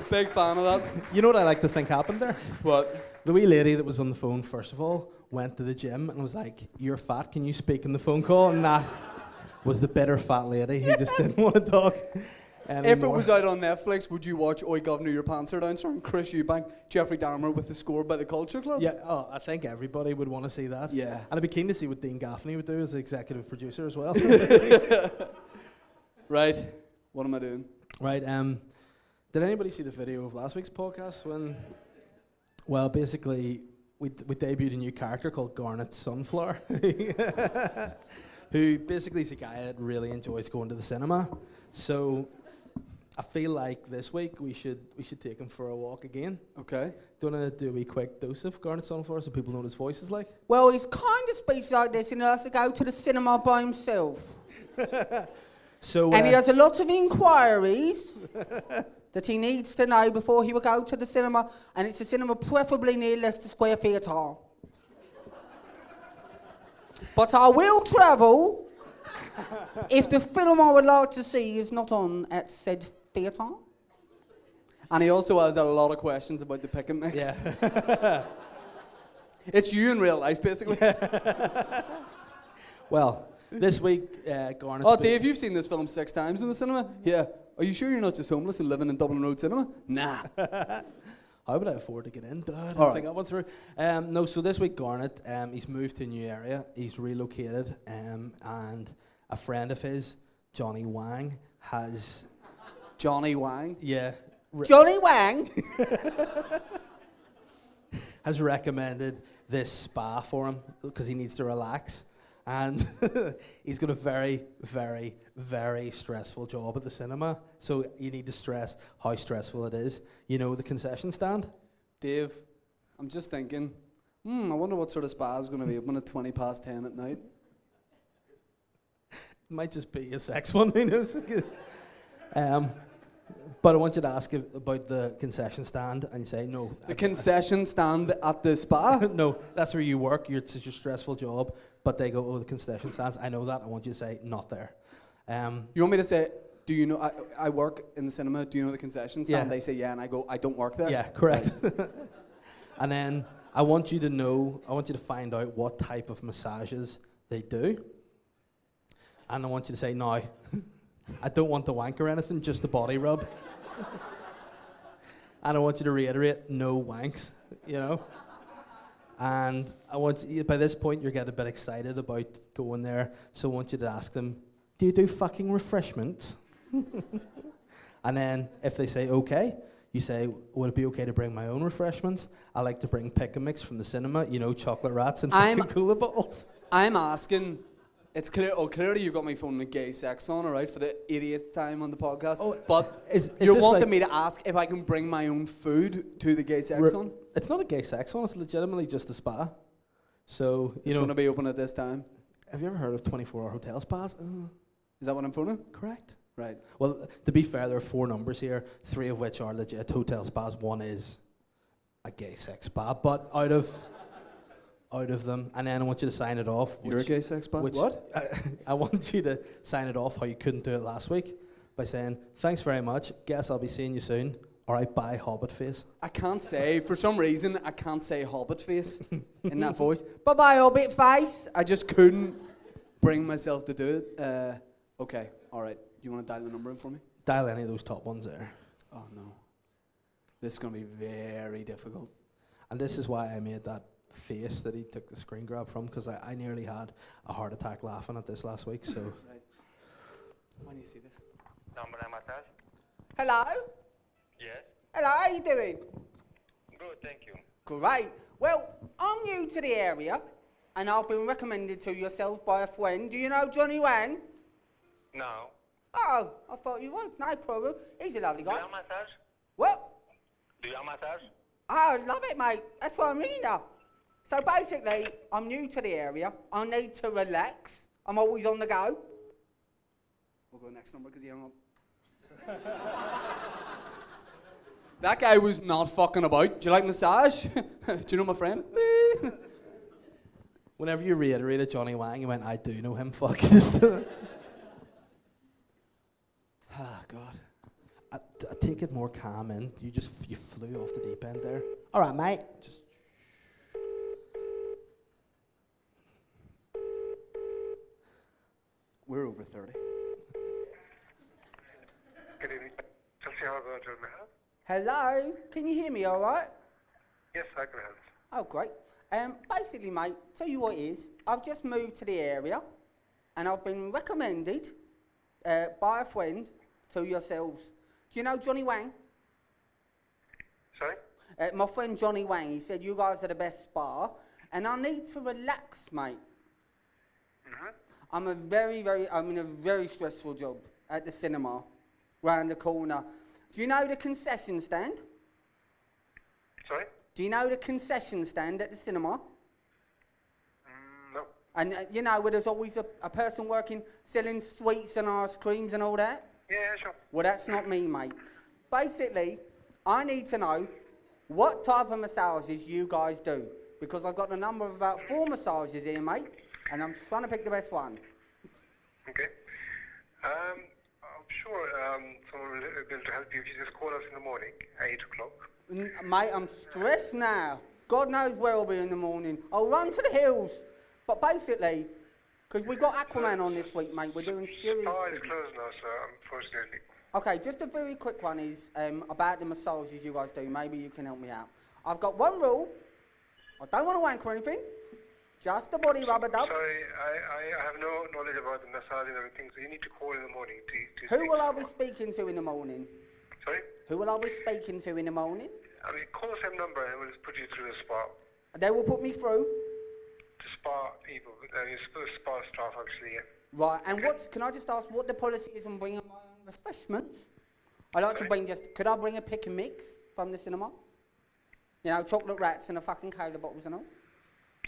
Big fan of that. You know what I like to think happened there? What? The wee lady that was on the phone, first of all, went to the gym and was like, You're fat, can you speak in the phone call? And that was the bitter fat lady who just didn't want to talk. If it was out on Netflix, would you watch Oi, Governor, Your Pants Are Down, starring Chris Eubank, Jeffrey Dahmer with the score by the Culture Club? Yeah, oh, I think everybody would want to see that. Yeah. And I'd be keen to see what Dean Gaffney would do as executive producer as well. Right. What am I doing? right, um, did anybody see the video of last week's podcast when, well, basically, we, we debuted a new character called Garnet Sunflower, who basically is a guy that really enjoys going to the cinema. So I feel like this week we should we should take him for a walk again. Okay. Do you want to do a wee quick dose of Garnet Sunflower so people know what his voice is like? Well, he's kind of speaks like this and he has to go to the cinema by himself. So And he uh, has a lot of inquiries that he needs to know before he will go to the cinema. And it's a cinema preferably near Leicester Square Theatre. but I will travel if the film I would like to see is not on at said theatre. And he also has a lot of questions about the pick and mix. yeah. It's you in real life, basically. well, this week uh, Garnet's oh, Dave, you've seen this film six times in the cinema? Yeah. Are you sure you're not just homeless and living in Dublin Road Cinema? Nah. How would I afford to get in? Duh, I don't All think I went through. Um, no, so this week Garnet, um, he's moved to a new area. He's relocated, um, and a friend of his, Johnny Wang, has Johnny Wang. yeah re- Johnny Wang. has recommended this spa for him because he needs to relax. And he's got a very, very, very stressful job at the cinema. So you need to stress how stressful it is. You know, the concession stand? Dave, I'm just thinking, hmm, I wonder what sort of spa is going to be open at 20 past 10 at night. Might just be a sex one, who knows? um, but I want you to ask about the concession stand and you say, no. The I- concession stand at the spa? no, that's where you work. You're, it's your stressful job. But they go, oh, the concession stands. I know that. I want you to say, not there. Um, You want me to say, do you know, I, I work in the cinema, do you know the concession stand? Yeah. They say, yeah, and I go, I don't work there. yeah, correct. and then I want you to know, I want you to find out what type of massages they do. And I want you to say, no, I don't want the wank or anything, just the body rub. and I want you to reiterate, no wanks, you know? And I want you, by this point, you're getting a bit excited about going there. So I want you to ask them, do you do fucking refreshments? and then if they say okay, you say, would it be okay to bring my own refreshments? I like to bring pick and mix from the cinema, you know, chocolate rats and I'm- fucking cooler bottles. I'm asking, it's clear, oh, clearly you've got me phone with gay sex on, all right, for the 88th time on the podcast. Oh, but Is, is you're wanting like me to ask if I can bring my own food to the gay sex on? It's not a gay sex on. it's legitimately just a spa. So, you It's know, going to be open at this time. have you ever heard of 24 hour hotel spas? Uh, Is that what I'm phoning? correct. Right. Well, to be fair, there are four numbers here, three of which are legit hotel spas. One is a gay sex spa, but out of out of them, and then I want you to sign it off. You're a gay sex bot? which What? I, I want you to sign it off how you couldn't do it last week by saying thanks very much. Guess I'll be seeing you soon. All right, bye, Hobbit face. I can't say, for some reason, I can't say Hobbit face in that voice. Bye bye, Hobbit face. I just couldn't bring myself to do it. Uh, okay, all right. You want to dial the number in for me? Dial any of those top ones there. Oh, no. This is going to be very difficult. And this is why I made that face that he took the screen grab from, because I, I nearly had a heart attack laughing at this last week. So Right. When do you see this? Hello? Yes. Hello, how are you doing? Good, thank you. Great. Well, I'm new to the area, and I've been recommended to yourselves by a friend. Do you know Johnny Wang? No. Oh, I thought you would. No problem. He's a lovely Do you guy. have massage? What? Do you have massage? Oh, I love it, mate. That's what I mean now. So basically, I'm new to the area. I need to relax. I'm always on the go. We'll go next number because he hung up. that guy was not fucking about. Do you like massage? Do you know my friend? whenever you reiterated Johnny Wang, you went, I do know him. Fuck just. Ah, God. I, I take it more calm in. You just you flew off the deep end there. All right, mate. Just We're over 30. Good evening. Chelsea House Hotel, may Hello? Can you hear me all right? Yes, I can help. Oh, great. Um, basically, mate, tell you what it is. I've just moved to the area, and I've been recommended uh, by a friend to yourselves. Do you know Johnny Wang? Sorry? Uh, my friend Johnny Wang, he said you guys are the best spa, and I need to relax, mate. Mm-hmm. I'm a very, very, I'm in a very stressful job at the cinema, round the corner. Do you know the concession stand? Sorry? Do you know the concession stand at the cinema? Mm, no. And uh, you know where there's always a, a person working selling sweets and ice creams and all that? Yeah, yeah, sure. Well, that's not me, mate. Basically, I need to know what type of massages you guys do. Because I've got a number of about four massages here, mate, and I'm trying to pick the best one. Okay. Um, I'm sure um, someone will be able to help you if you just call us in the morning at 8 o'clock. N- mate, I'm stressed now. God knows where I'll be in the morning. I'll run to the hills. But basically, because we've got Aquaman on this week, mate, we're doing serious. Oh, it's closed now, sir, unfortunately. Okay, just a very quick one is um, about the massages you guys do. Maybe you can help me out. I've got one rule. I don't want to wank or anything. Just a body rubber dub. Sorry, I, I have no knowledge about the massage and everything, so you need to call in the morning to, to Who will I be speaking to in the morning? Sorry? Who will I be speaking to in the morning? I mean, call the same number and we'll put you through the spa. They will put me through. The spa people, uh, the spa staff actually, yeah. Right, and what, can I just ask what the policy is on bringing my own refreshments? I like to bring just, could I bring a pick and mix from the cinema? You know, chocolate rats and a fucking cola bottles and all.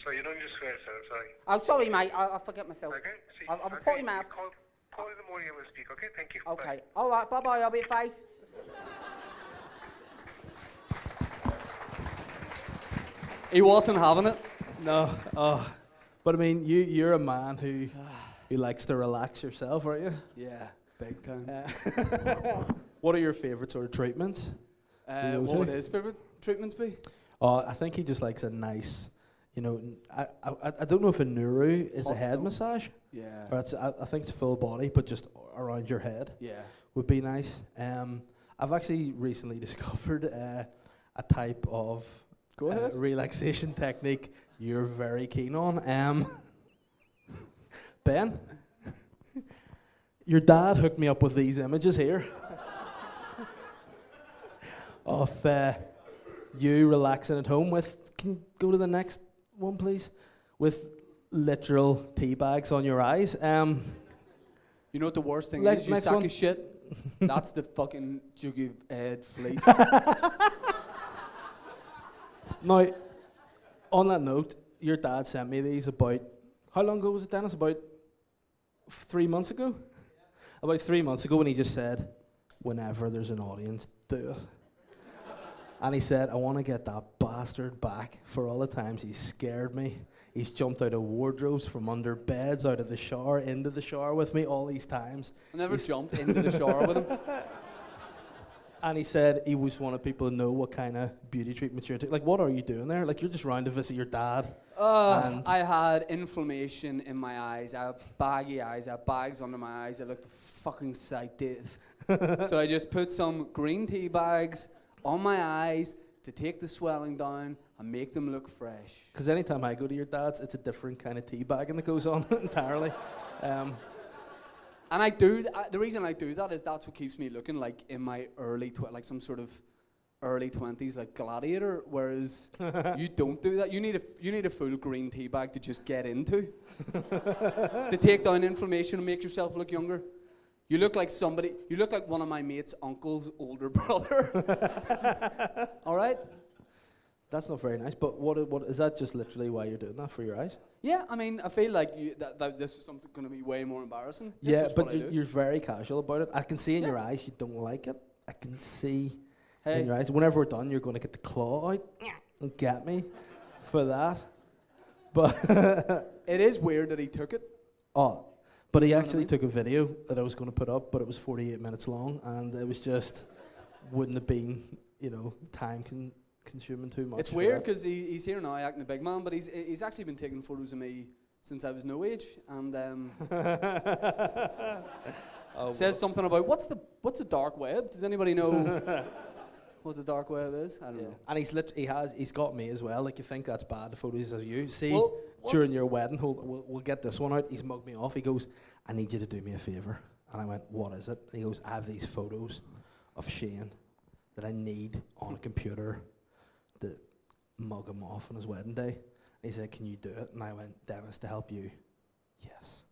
So you don't need to swear, sir, sorry. Oh, sorry, mate, I, I forget myself. Okay? See, I've, I've a okay, potty mouth. Call, call in the morning and we'll speak, okay? Thank you. Bye. Okay, all right, bye bye, I'll be face. He wasn't having it. no. Oh, but I mean, you you're a man who who likes to relax yourself, aren't you? Yeah, big time. Uh, what are your favourite sort of treatments? Uh, you what would his favourite treatments be? Oh, I think he just likes a nice, you know. I I, I don't know if a Nuru is a head stone. massage, Yeah. or it's, I, I think it's full body, but just around your head Yeah. would be nice. Um, I've actually recently discovered uh, a type of Go uh, ahead. relaxation technique you're very keen on. Um, ben, your dad hooked me up with these images here of uh, you relaxing at home with. Can you go to the next one, please? With literal tea bags on your eyes. Um, You know what the worst thing Like is? You sack one. of shit. That's the fucking juggy head fleece. Now, on that note, your dad sent me these about how long ago was it, Dennis? About three months ago. About three months ago, when he just said, "Whenever there's an audience, do it." And he said, I want to get that bastard back for all the times he's scared me. He's jumped out of wardrobes, from under beds, out of the shower, into the shower with me all these times. I never jumped into the shower with him. And he said he was wanted people to know what kind of beauty treatments you're taking. Like, what are you doing there? Like, you're just round to visit your dad. Uh, I had inflammation in my eyes. I had baggy eyes. I had bags under my eyes. I looked fucking sight, Dave. so I just put some green tea bags on my eyes to take the swelling down and make them look fresh. Because anytime I go to your dad's, it's a different kind of tea bagging that goes on entirely. Um, And I do. Th- I, the reason I do that is that's what keeps me looking like in my early tw- like some sort of early twenties, like gladiator. Whereas you don't do that. You need a you need a full green tea bag to just get into, to take down inflammation and make yourself look younger. You look like somebody. You look like one of my mate's uncle's older brother. All right. that's not very nice. But what, what is that? Just literally why you're doing that for your eyes? Yeah, I mean, I feel like you, that, that this is something going to be way more embarrassing. This yeah, but you're, you're very casual about it. I can see in Yeah. your eyes you don't like it. I can see Hey. in your eyes. Whenever we're done, you're going to get the claw out and get me for that. But It is weird that he took it. oh, but he actually took a video that I was going to put up, but it was 48 minutes long, and it was just wouldn't have been, you know, time con- consuming too much. It's weird because he, he's here now acting the big man, but he's he's actually been taking photos of me since I was no age, and um, Oh, says something about what's the what's the dark web? Does anybody know what the dark web is? I don't Yeah. know. And he's lit- he has he's got me as well. Like you think that's bad, the photos of you. See Well, during your wedding, hold, we'll, we'll get this one out. He's mugged me off. He goes, I need you to do me a favour. And I went, What is it? And he goes, I have these photos of Shane that I need on a computer to mug him off on his wedding day. And he said, Can you do it? And I went, Dennis, to help you. Yes.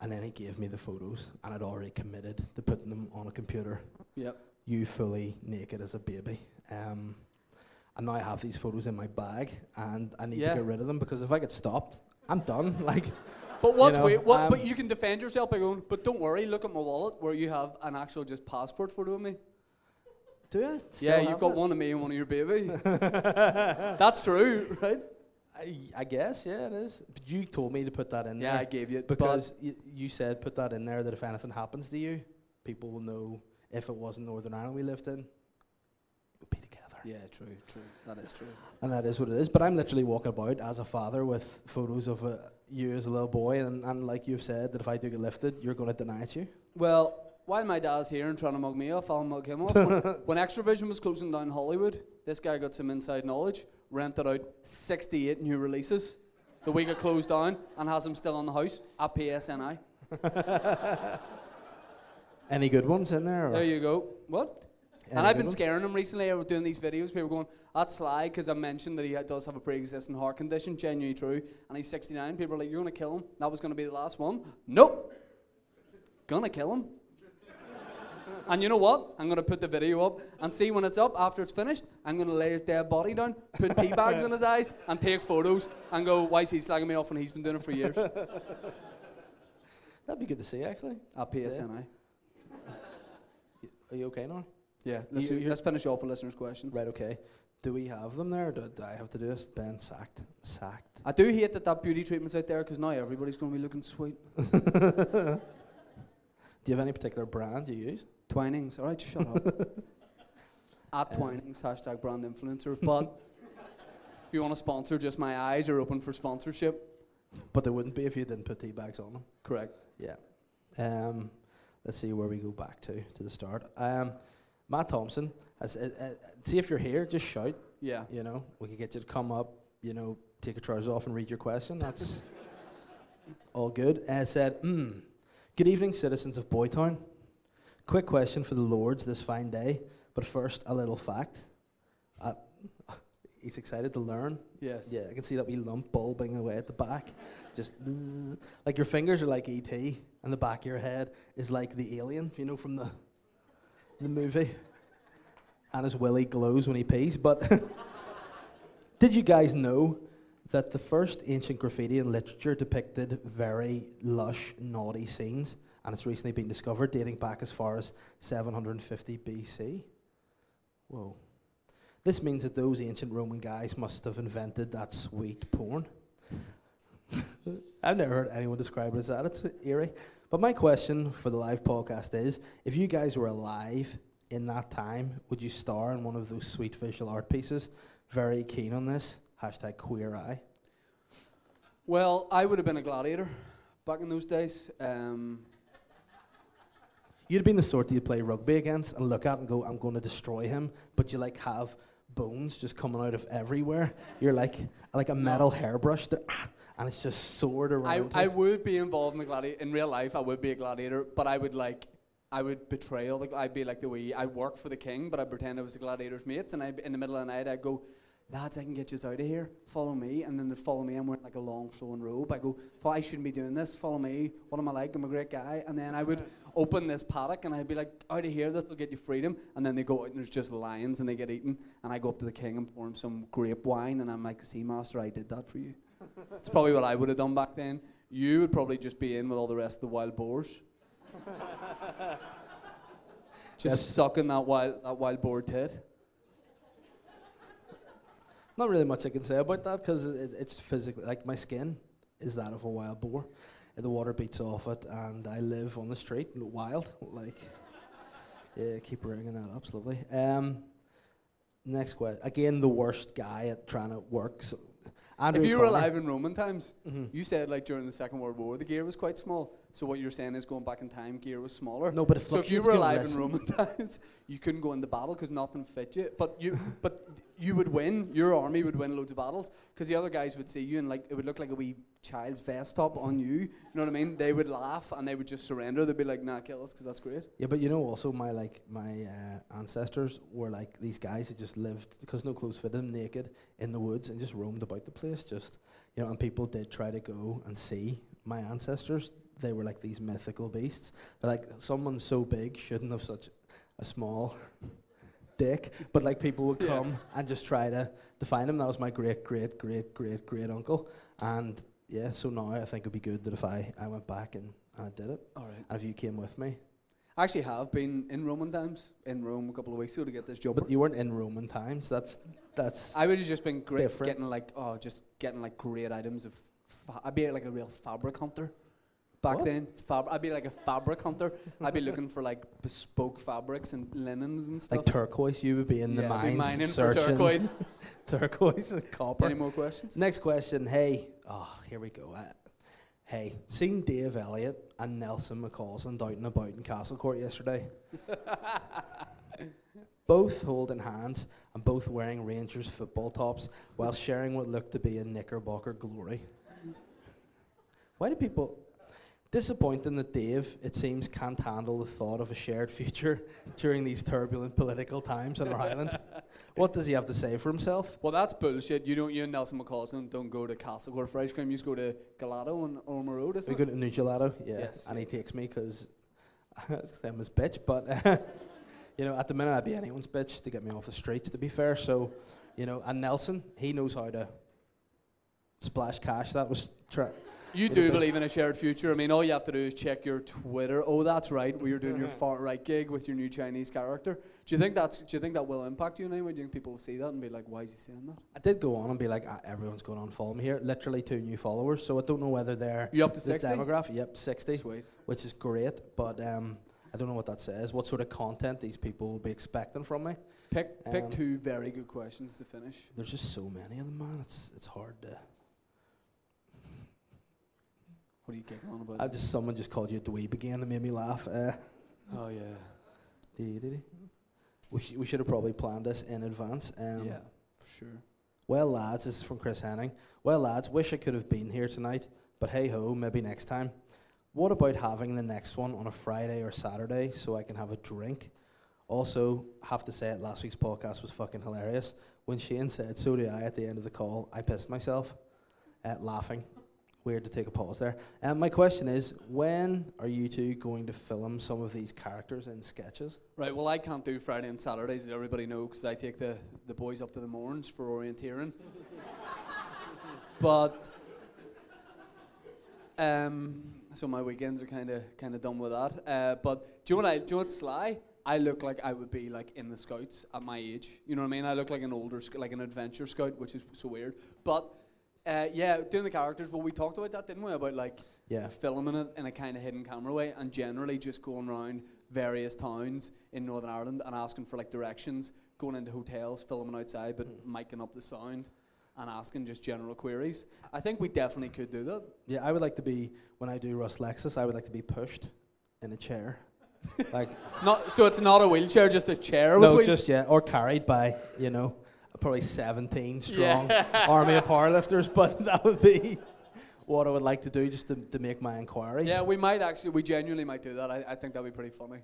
And then he gave me the photos, and I'd already committed to putting them on a computer Yep. you fully naked as a baby. Um, and now I have these photos in my bag, and I need Yeah. to get rid of them because if I get stopped, I'm done. like, But what's know, weird? What, um, but you can defend yourself by going. But don't worry. Look at my wallet where you have an actual just passport photo of me. do? Still yeah, you've got it? one of me and one of your baby. That's true, right? I, I guess, yeah, it is. But you told me to put that in Yeah, there Yeah, I gave you it because y- you said put that in there that if anything happens to you, people will know if it wasn't Northern Ireland we lived in, together. Yeah, true, true. That is true. And that is what it is. But I'm literally walking about as a father with photos of uh, you as a little boy, and, and like you've said, that if I do get lifted, you're going to deny it to you. Well, while my dad's here and trying to mug me off, I'll mug him off. when, when Xtra-vision was closing down Hollywood, this guy got some inside knowledge, rented out 68 new releases the week it closed down, and has them still in the house at PSNI. Any good ones in there? Or? There you go. What? And I've been scaring him recently. I was doing these videos. People going, "That's sly," because I mentioned that he does have a pre-existing heart condition. Genuinely true. And he's 69. People are like, "You're gonna kill him." That was gonna be the last one. Nope. Gonna kill him. and you know what? I'm gonna put the video up and see when it's up. After it's finished, I'm gonna lay his dead body down, put tea bags in his eyes, and take photos and go, "Why is he slagging me off when he's been doing it for years?" That'd be good to see, actually. At PSNI. Are you okay now? Yeah. Let's, You- do- let's finish off with listeners' questions. Right, okay. Do we have them there? Or do, do I have to do this? Ben sacked. Sacked. I do hate that that beauty treatment's out there because now everybody's going to be looking sweet. Do you have any particular brand you use? Twinings, all right, shut up. At Twinings, hashtag brand influencer. But if you want to sponsor, just my eyes are open for sponsorship. But there wouldn't be if you didn't put tea bags on them. Correct. Yeah. Um, let's see where we go back to to the start. Um, Matt Thompson, has, uh, uh, see if you're here, just shout. Yeah. You know, we could get you to come up. You know, take your trousers off and read your question. That's all good. Uh, said, mm, "Good evening, citizens of Boytown. Quick question for the lords this fine day. But first, a little fact. Uh, he's excited to learn. Yes. Yeah, I can see that wee lump bulbing away at the back. Just like your fingers are like ET, and the back of your head is like the alien, you know, from the the movie. And his willy glows when he pees. But did you guys know that the first ancient graffiti in literature depicted very lush, naughty scenes? And it's recently been discovered, dating back as far as 750 BC. Whoa. This means that those ancient Roman guys must have invented that sweet porn. I've never heard anyone describe it as that. It's eerie. But my question for the live podcast is if you guys were alive in that time, would you star in one of those sweet visual art pieces? Very keen on this. Hashtag queer eye. Well, I would have been a gladiator back in those days. Um, You'd have been the sort that you'd play rugby against and look at and go, I'm going to destroy him. But you like have bones just coming out of everywhere. You're like like a metal hairbrush, that, ah, and it's just I, around. I you. would be involved in the gladiator. In real life, I would be a gladiator, but I would like, I would betray all the. I'd be like the wee. I work for the king, but I pretend I was the gladiator's mates, and I, in the middle of the night, I'd go, lads, I can get you out of here. Follow me, and then they'd follow me. I'm wearing like a long flowing robe. I go, I shouldn't be doing this. Follow me. What am I like? I'm a great guy. And then I would open this paddock, and I'd be like, out of here. This will get you freedom. And then they go out, and there's just lions, and they get eaten. And I go up to the king and pour him some grape wine, and I'm like, see, master, I did that for you. It's probably what I would have done back then. You would probably just be in with all the rest of the wild boars. just sucking that wild, that wild boar tit. Not really much I can say about that because it, it's physically like my skin is that of a wild boar. The water beats off it, and I live on the street, wild. Like, yeah, keep bringing that up, it's lovely. Um, next question. Again, the worst guy at trying to work. So Andrew if you were alive in Roman times, Mhm. you said like during the Second World War the gear was quite small. So what you're saying is going back in time, gear was smaller. No, but it so if you were alive in Roman times, you couldn't go into battle because nothing fit you. But you, but you would win. Your army would win loads of battles because the other guys would see you and like it would look like a wee child's vest top on you. You know what I mean? They would laugh and they would just surrender. They'd be like, "Nah, kill us," because that's great. Yeah, but you know, also my like my uh, ancestors were like these guys that just lived because no clothes fit them, naked in the woods and just roamed about the place. Just you know, and people did try to go and see my ancestors. They were like these mythical beasts. They're like someone so big shouldn't have such a small dick, but like people would Yeah. come and just try to define him. That was my great, great, great, great, great uncle, and yeah. So now I think it'd be good that if I I went back and, and I did it, All right. and if you came with me. I actually have been in Roman times in Rome a couple of weeks ago to get this job. But you weren't in Roman times. That's that's I would have just been great Different. getting like oh just getting like great items of fa- I'd be like a real fabric hunter back What? then Fab- I'd be like a fabric hunter I'd be looking for like bespoke fabrics and linens and stuff like turquoise. You would be in the Yeah, be mines mining for searching turquoise turquoise and copper. any more questions Next question. Hey, oh, here we go. Uh, hey, seen Dave Elliott and Nelson McCausland out and about in Castlecourt yesterday. both holding hands and both wearing Rangers football tops while sharing what looked to be a Knickerbocker glory. Why do people? Disappointing that Dave, it seems, can't handle the thought of a shared future during these turbulent political times on our island. What does he have to say for himself? well that's bullshit you don't you and Nelson McCausland don't go to Castlecourt for ice cream you just go to Gelato on Ormeau Road isn't We it? go to New Gelato, yeah, Yes. and he takes me because I'm his bitch. But you know, at the minute I'd be anyone's bitch to get me off the streets. To be fair, so you know, and Nelson, he knows how to splash cash. That was tra- You do believe in a shared future. I mean, all you have to do is check your Twitter. Oh, that's right. Where you're doing your far right gig with your new Chinese character. Do you think that's? Do you think that will impact you in any way? Do you think people will see that and be like, "Why is he saying that?" I did go on and be like, ah, everyone's going on follow me here. Literally two new followers, so I don't know whether they're You up to the sixty? demographic. Yep, sixty, Sweet. which is great. But um, I don't know what that says. What sort of content these people will be expecting from me? Pick pick Um, two very good questions to finish. There's just so many of them, man. It's it's hard to. What are you giggling about? I just someone just called you a dweeb again and made me laugh. Uh, oh yeah. dee-dee-dee. we sh- we should have probably planned this in advance. Um, yeah, for sure. Well, lads, this is from Chris Henning. Well, lads, wish I could have been here tonight, but hey ho, maybe next time. What about having the next one on a Friday or Saturday so I can have a drink? Also, have to say it, last week's podcast was fucking hilarious. When Shane said, so do I, at the end of the call, I pissed myself at laughing. Weird to take a pause there. Um, my question is, when are you two going to film some of these characters in sketches? Right. Well, I can't do Friday and Saturdays, as everybody knows, because I take the the boys up to the Mournes for orienteering. but um, so my weekends are kind of kind of done with that. Uh, but do you know what I? Do you know what's sly? I look like I would be like in the scouts at my age. You know what I mean? I look like an older, sc- like an adventure scout, which is so weird. But uh, yeah, doing the characters. Well, we talked about that, didn't we? About like Yeah. filming it in a kind of hidden camera way, and generally just going around various towns in Northern Ireland and asking for like directions, going into hotels, filming outside, but miking up the sound. And asking just general queries. I think we definitely could do that. Yeah, I would like to be when I do Russ Lexus. I would like to be pushed in a chair, like Not so it's not a wheelchair, just a chair no, just yeah, or carried by you know probably seventeen strong army of powerlifters. But that would be what I would like to do just to, to make my inquiries. Yeah, we might actually, we genuinely might do that. I, I think that'd be pretty funny.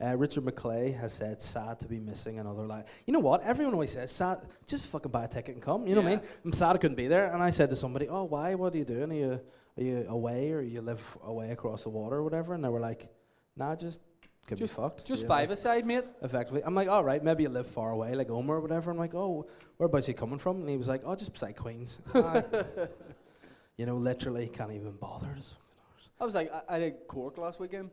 Uh, Richard McClay has said, sad to be missing another live. You know what? Everyone always says, sad, just fucking buy a ticket and come. You know what I mean? I'm sad I couldn't be there. And I said to somebody, oh, why? What are you doing? Are you, are you away or you live away across the water or whatever? And they were like, nah, just could Just- be fucked. Just Yeah, five like, aside, mate. Effectively. I'm like, all right, maybe you live far away, like Omagh or whatever. I'm like, oh, whereabouts you coming from? And he was like, oh, just beside Queens. Ah. you know, literally can't even bother. I was like, I, I did Cork last weekend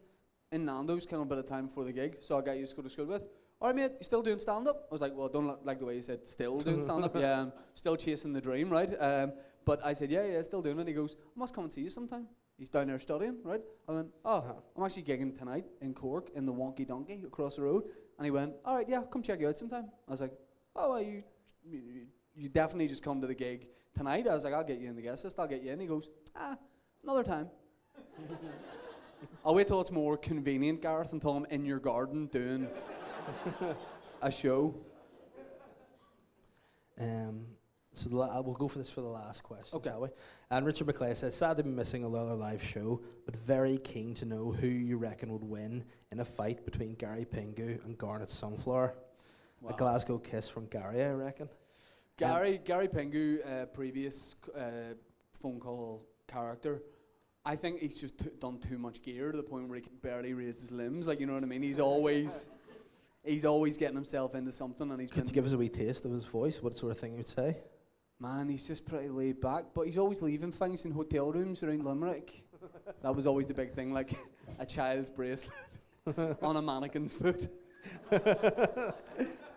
in Nando's, kind of a bit of time before the gig. So I used to go to school with. All right, mate, you still doing stand up? I was like, well, I don't li- like the way you said still doing stand up. yeah, I'm still chasing the dream, right? Um, but I said, yeah, yeah, still doing it. And He goes, I must come and see you sometime. He's down there studying, right? I went, oh, I'm actually gigging tonight in Cork in the Wonky Donkey across the road. And he went, all right, yeah, come check you out sometime. I was like, oh, well, you, you, you definitely just come to the gig tonight. I was like, I'll get you in the guest list. I'll get you in. He goes, ah, another time. I'll wait till it's more convenient, Gareth, until I'm in your garden doing a show. Um, so the la- we'll go for this for the last question, Okay. shall we? And Richard McClay says, sad to be missing another live show, but very keen to know who you reckon would win in a fight between Gary Pingu and Garnet Sunflower. A Glasgow kiss from Gary, I reckon. Gary Gary Pingu, uh, previous uh, phone call character. I think he's just t- done too much gear to the point where he can barely raise his limbs. Like you know what I mean? He's always he's always getting himself into something, and he's Could been you give us a wee taste of his voice? What sort of thing he would say? Man. He's just pretty laid back, but he's always leaving things in hotel rooms around Limerick. that was always the big thing, like a child's bracelet on a mannequin's foot. that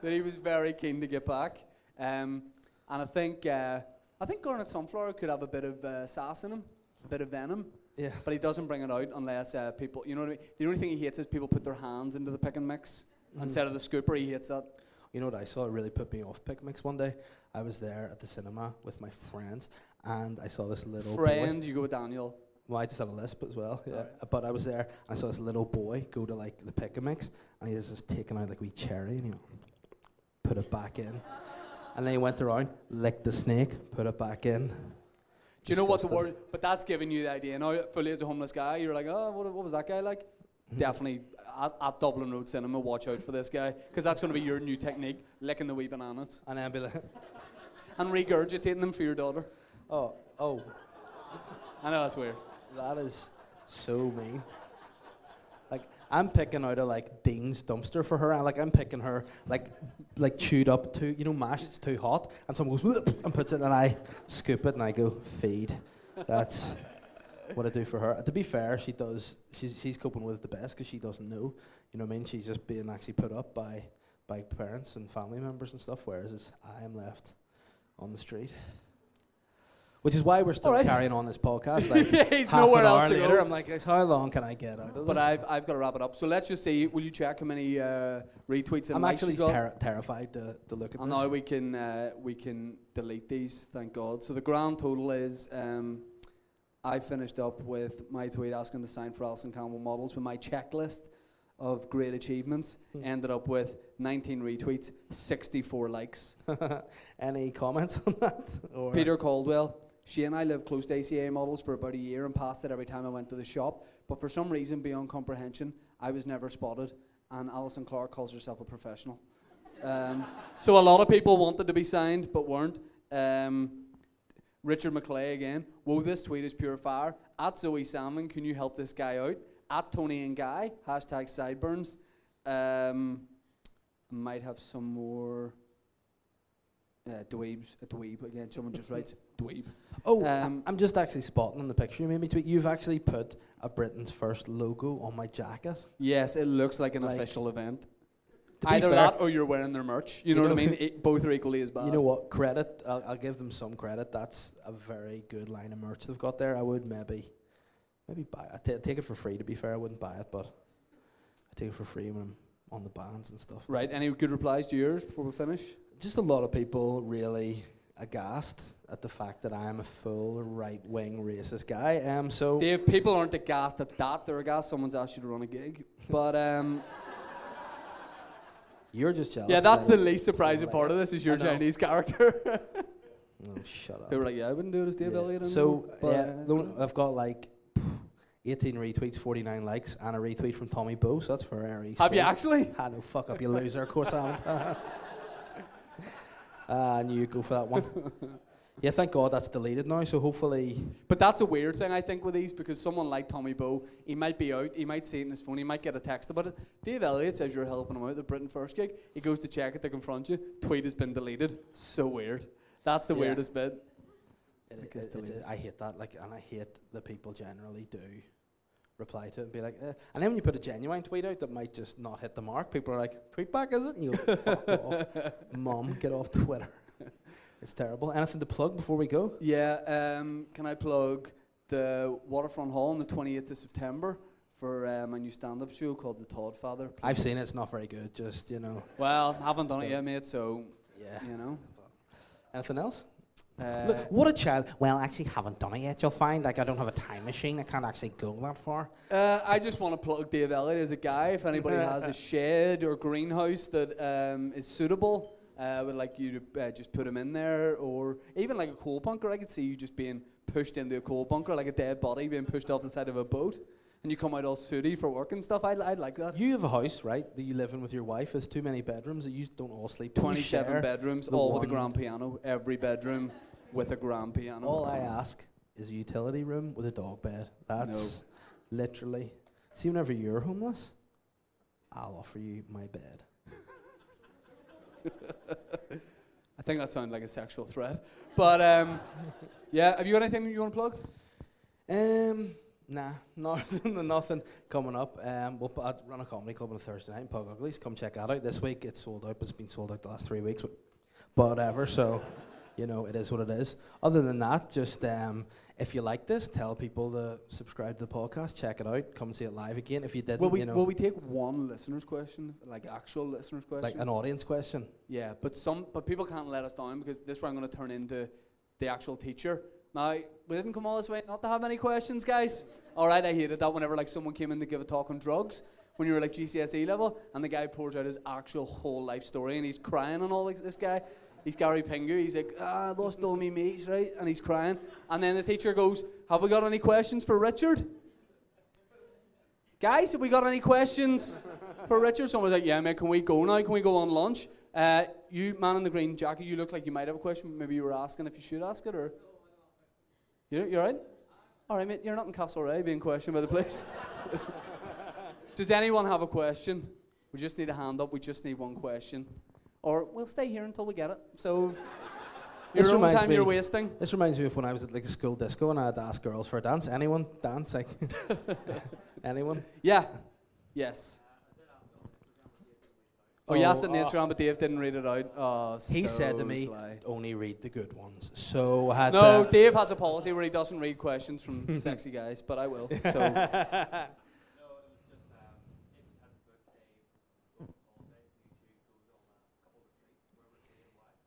he was very keen to get back. Um, and I think uh, I think Garnet Sunflower could have a bit of uh, sass in him, a bit of venom, Yeah. but he doesn't bring it out unless uh, people, you know what I mean. The only thing he hates is people put their hands into the pick and mix instead of the scooper. He hates that. You know what I saw? It really put me off Pick Mix one day. I was there at the cinema with my friends, and I saw this little boy. Friend, you go with Daniel. Well, I just have a lisp as well. Yeah. But I was there and I saw this little boy go to like the pick mix and he was just taking out like a wee cherry and he put it back in. and then he went around, licked the snake, put it back in. Do you know what the word? But that's giving you the idea. Now, fully as a homeless guy, you're like, oh, what, what was that guy like? Mm-hmm. Definitely at, at Dublin Road Cinema, watch out for this guy because that's going to be your new technique: licking the wee bananas And then be like, and regurgitating them for your daughter. oh, oh, I know that's weird. that is so mean. Like I'm picking out a like Dean's dumpster for her, and like I'm picking her like like chewed up too, you know, mashed. It's too hot, and someone goes and puts it, and I scoop it, and I go feed. That's what I do for her. To be fair, she does. She's she's coping with it the best because she doesn't know. You know what I mean? She's just being actually put up by by parents and family members and stuff. Whereas it's- I am left on the street. Which is why we're still Alright. carrying on this podcast. Like He's half nowhere an else hour to later, go. I'm like, how long can I get out of this? But this?" I've, I've got to wrap it up. So let's just see. Will you check how many uh, retweets and I'm actually ter- terrified to, to look at And this. now we can uh, we can delete these. Thank God. So the grand total is um, I finished up with my tweet asking to sign for Alison Campbell models with my checklist of great achievements. Hmm. Ended up with 19 retweets, 64 likes. Any comments on that? Or Peter Caldwell. She and I lived close to ACA models for about a year and passed it every time I went to the shop. But for some reason, beyond comprehension, I was never spotted. And Alison Clark calls herself a professional. Um, so a lot of people wanted to be signed but weren't. Um, Richard McClay again. Whoa, this tweet is pure fire. At Zoe Salmon, can you help this guy out? At Toni and Guy, hashtag sideburns. Um, might have some more Uh, dweebs, a dweeb again. Someone just writes dweeb. Oh, Um, I, am just actually spotting on the picture you made me tweet. You've actually put a Britain's first logo on my jacket. Yes, it looks like an Like, official event. Either fair- that or you're wearing their merch. You, You know, what I mean? It, both are equally as bad. You know what? Credit. I'll, I'll give them some credit. That's a very good line of merch they've got there. I would maybe, maybe buy. I ta- take it for free. To be fair, I wouldn't buy it, but I take it for free when I'm on the bands and stuff. Right. Any good replies to yours before we finish? Just a lot of people really aghast at the fact that I'm a full right-wing racist guy. Um, so Dave, people aren't aghast at that. They're aghast someone's asked you to run a gig. But um, you're just jealous. Yeah, that's the least surprising like- part of this is your Chinese character. Oh, shut up. they were like, yeah, I wouldn't do it as Dave Yeah. Elliott. So but, yeah, uh, the one- I've got like 18 retweets, 49 likes, and a retweet from Tommy Bowe. So that's very. have you actually? Ah, no, fuck up, you loser. Of course I haven't. Ah, I knew you'd go for that one. Yeah, thank God that's deleted now. So hopefully, But that's a weird thing, I think, with these because someone like Tommy Bowe, he might be out, he might see it in his phone, he might get a text about it. Dave Elliott says you're helping him out the Britain First gig. He goes to check it to confront you. Tweet has been deleted. So weird. That's the Yeah. weirdest bit. it, It it- it- I hate that. Like, and I hate that people generally do reply to it and be like, eh. and then when you put a genuine tweet out that might just not hit the mark, people are like, tweet back, is it? And you fuck off, mum, get off Twitter. It's terrible. Anything to plug before we go? Yeah, um, can I plug the Waterfront Hall on the 28th of September for um, a new stand up show called The Todd Father? I've seen it. It's not very good. Just you know. Well, haven't done it yet, mate, so, Yeah. you know. Anything else? Uh, Look, what a child. Well, I actually haven't done it yet, you'll find. Like, I don't have a time machine. I can't actually go that far. Uh, I just want to plug Dave Elliott as a guy. If anybody has a shed or greenhouse that um, is suitable, uh, I would like you to uh, just put him in there. Or even like a coal bunker. I could see you just being pushed into a coal bunker, like a dead body being pushed off the side of a boat. And you come out all sooty for work and stuff. I'd, I'd like that. You have a house, right, that you live in with your wife. There's too many bedrooms that you don't all sleep 27 bedrooms, all with a grand piano. Every bedroom with a grand piano. All I ask is a utility room with a dog bed. That's literally. See, whenever you're homeless, I'll offer you my bed. I think that sounded like a sexual threat. But um, yeah, have you got anything you want to plug? Um, nah, nothing, nothing coming up. Um, we'll put, run a comedy club on a Thursday night in Pug Uglies. Come check that out. This week it's sold out, it's been sold out the last three weeks. But whatever. So, you know, it is what it is. Other than that, just um, if you like this, tell people to subscribe to the podcast. Check it out. Come see it live again. If you didn't, Will we, you know, will we take one listener's question, like actual listener's question? like an audience question. Yeah, but some but people can't let us down because this way I'm going to turn into the actual teacher. Now we didn't come all this way not to have any questions, guys. All right, I hated that whenever like someone came in to give a talk on drugs when you were like GCSE level, and the guy pours out his actual whole life story and he's crying and all this. This guy, he's Gary Pingu. He's like, ah, I lost all my mates, right? And he's crying, and then the teacher goes, Have we got any questions for Richard? Guys, have we got any questions for Richard? Someone's like, yeah, mate, can we go now? Can we go on lunch? Uh, you, man in the green jacket, you look like you might have a question. Maybe you were asking if you should ask it, or? You're, you're right? All right, mate, you're not in Castlereagh being questioned by the police. Does anyone have a question? We just need a hand up. We just need one question. Or we'll stay here until we get it. So, This your own time me- you're wasting. This reminds me of when I was at like a school disco and I had to ask girls for a dance. Anyone dance? Like anyone? Yeah. Yes. Oh, you asked it on the Oh, uh, Instagram, but Dave didn't read it out. Oh, He said to me, sly. "Only read the good ones." So I had No, Dave has a policy where he doesn't read questions from sexy guys, but I will. So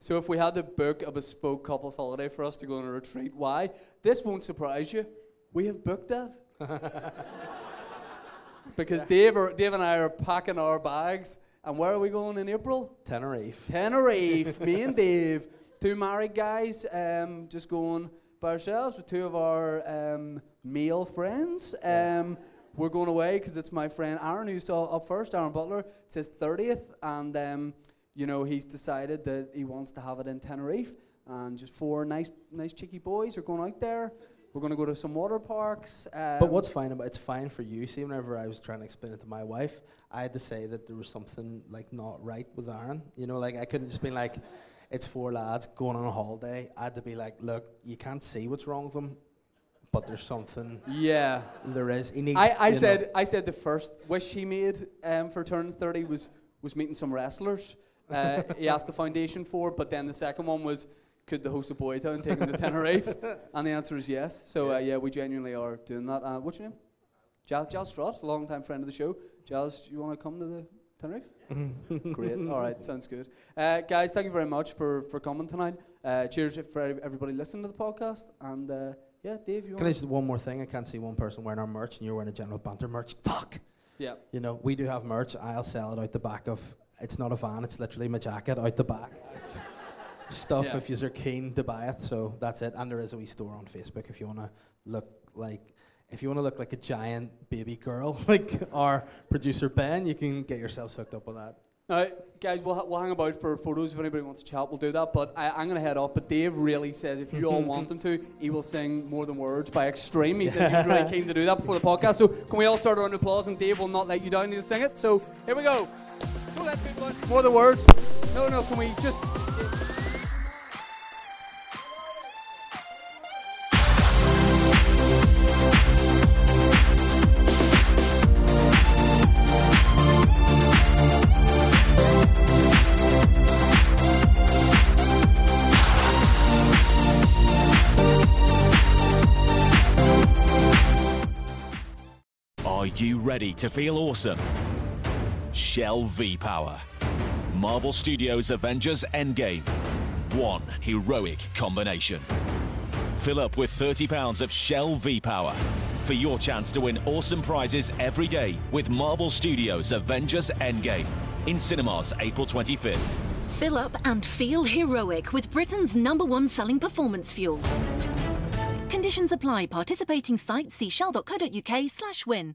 So if we had to book a bespoke couples holiday for us to go on a retreat, why? This won't surprise you. We have booked that. because Dave, are, Dave and I are packing our bags, and where are we going in April? Tenerife. Tenerife, me and Dave, two married guys, um, just going by ourselves with two of our um, male friends. Um, we're going away because it's my friend Aaron who's up first, Aaron Butler. It's his 30th, and um, you know he's decided that he wants to have it in Tenerife. And just four nice, nice cheeky boys are going out there. We're going to go to some water parks. Um, But what's fine about it's fine for you. See, whenever I was trying to explain it to my wife, I had to say that there was something like not right with Aaron. You know, like I couldn't just be like, it's four lads going on a holiday. I had to be like, look, you can't see what's wrong with them, but there's something. Yeah. There is. He needs. I, I you know- said I said the first wish he made um, for turning 30 was was meeting some wrestlers. Uh, he asked the foundation for, but then the second one was could the host of Boytown take him to Tenerife? and the answer is yes. So uh, yeah, we genuinely are doing that. Uh, what's your name? Jazz, Jazz Strott, long time friend of the show. Jazz, do you want to come to the Tenerife? Great. All right, sounds good. Uh, guys, thank you very much for, for coming tonight. Uh, cheers for everybody listening to the podcast. And uh, yeah, Dave, you Can I just one more thing? I can't see one person wearing our merch, and you're wearing a general banter merch. Fuck. Yeah. You know, we do have merch. I'll sell it out the back of. It's not a van. It's literally my jacket out the back. Stuff Yeah. if you're keen to buy it. So that's it. And there is a wee store on Facebook if you want to look like. If you want to look like a giant baby girl, like our producer Ben, you can get yourselves hooked up with that. Now, guys, we'll, we'll hang about for photos if anybody wants to chat. We'll do that. But I, I'm going to head off. But Dave really says if you all mm-hmm. want him to, he will sing more than words by Extreme. He says he's really keen to do that before the podcast. So can we all start a round of applause? And Dave will not let you down. He'll sing it. So here we go. Oh, that's good one. More than words. No, no. Can we just? You ready to feel awesome? Shell V Power. Marvel Studios Avengers Endgame. One heroic combination. Fill up with £30 of Shell V Power for your chance to win awesome prizes every day with Marvel Studios Avengers Endgame in cinemas April 25th. Fill up and feel heroic with Britain's number one selling performance fuel. Conditions apply. Participating sites see shell.co.uk slash win.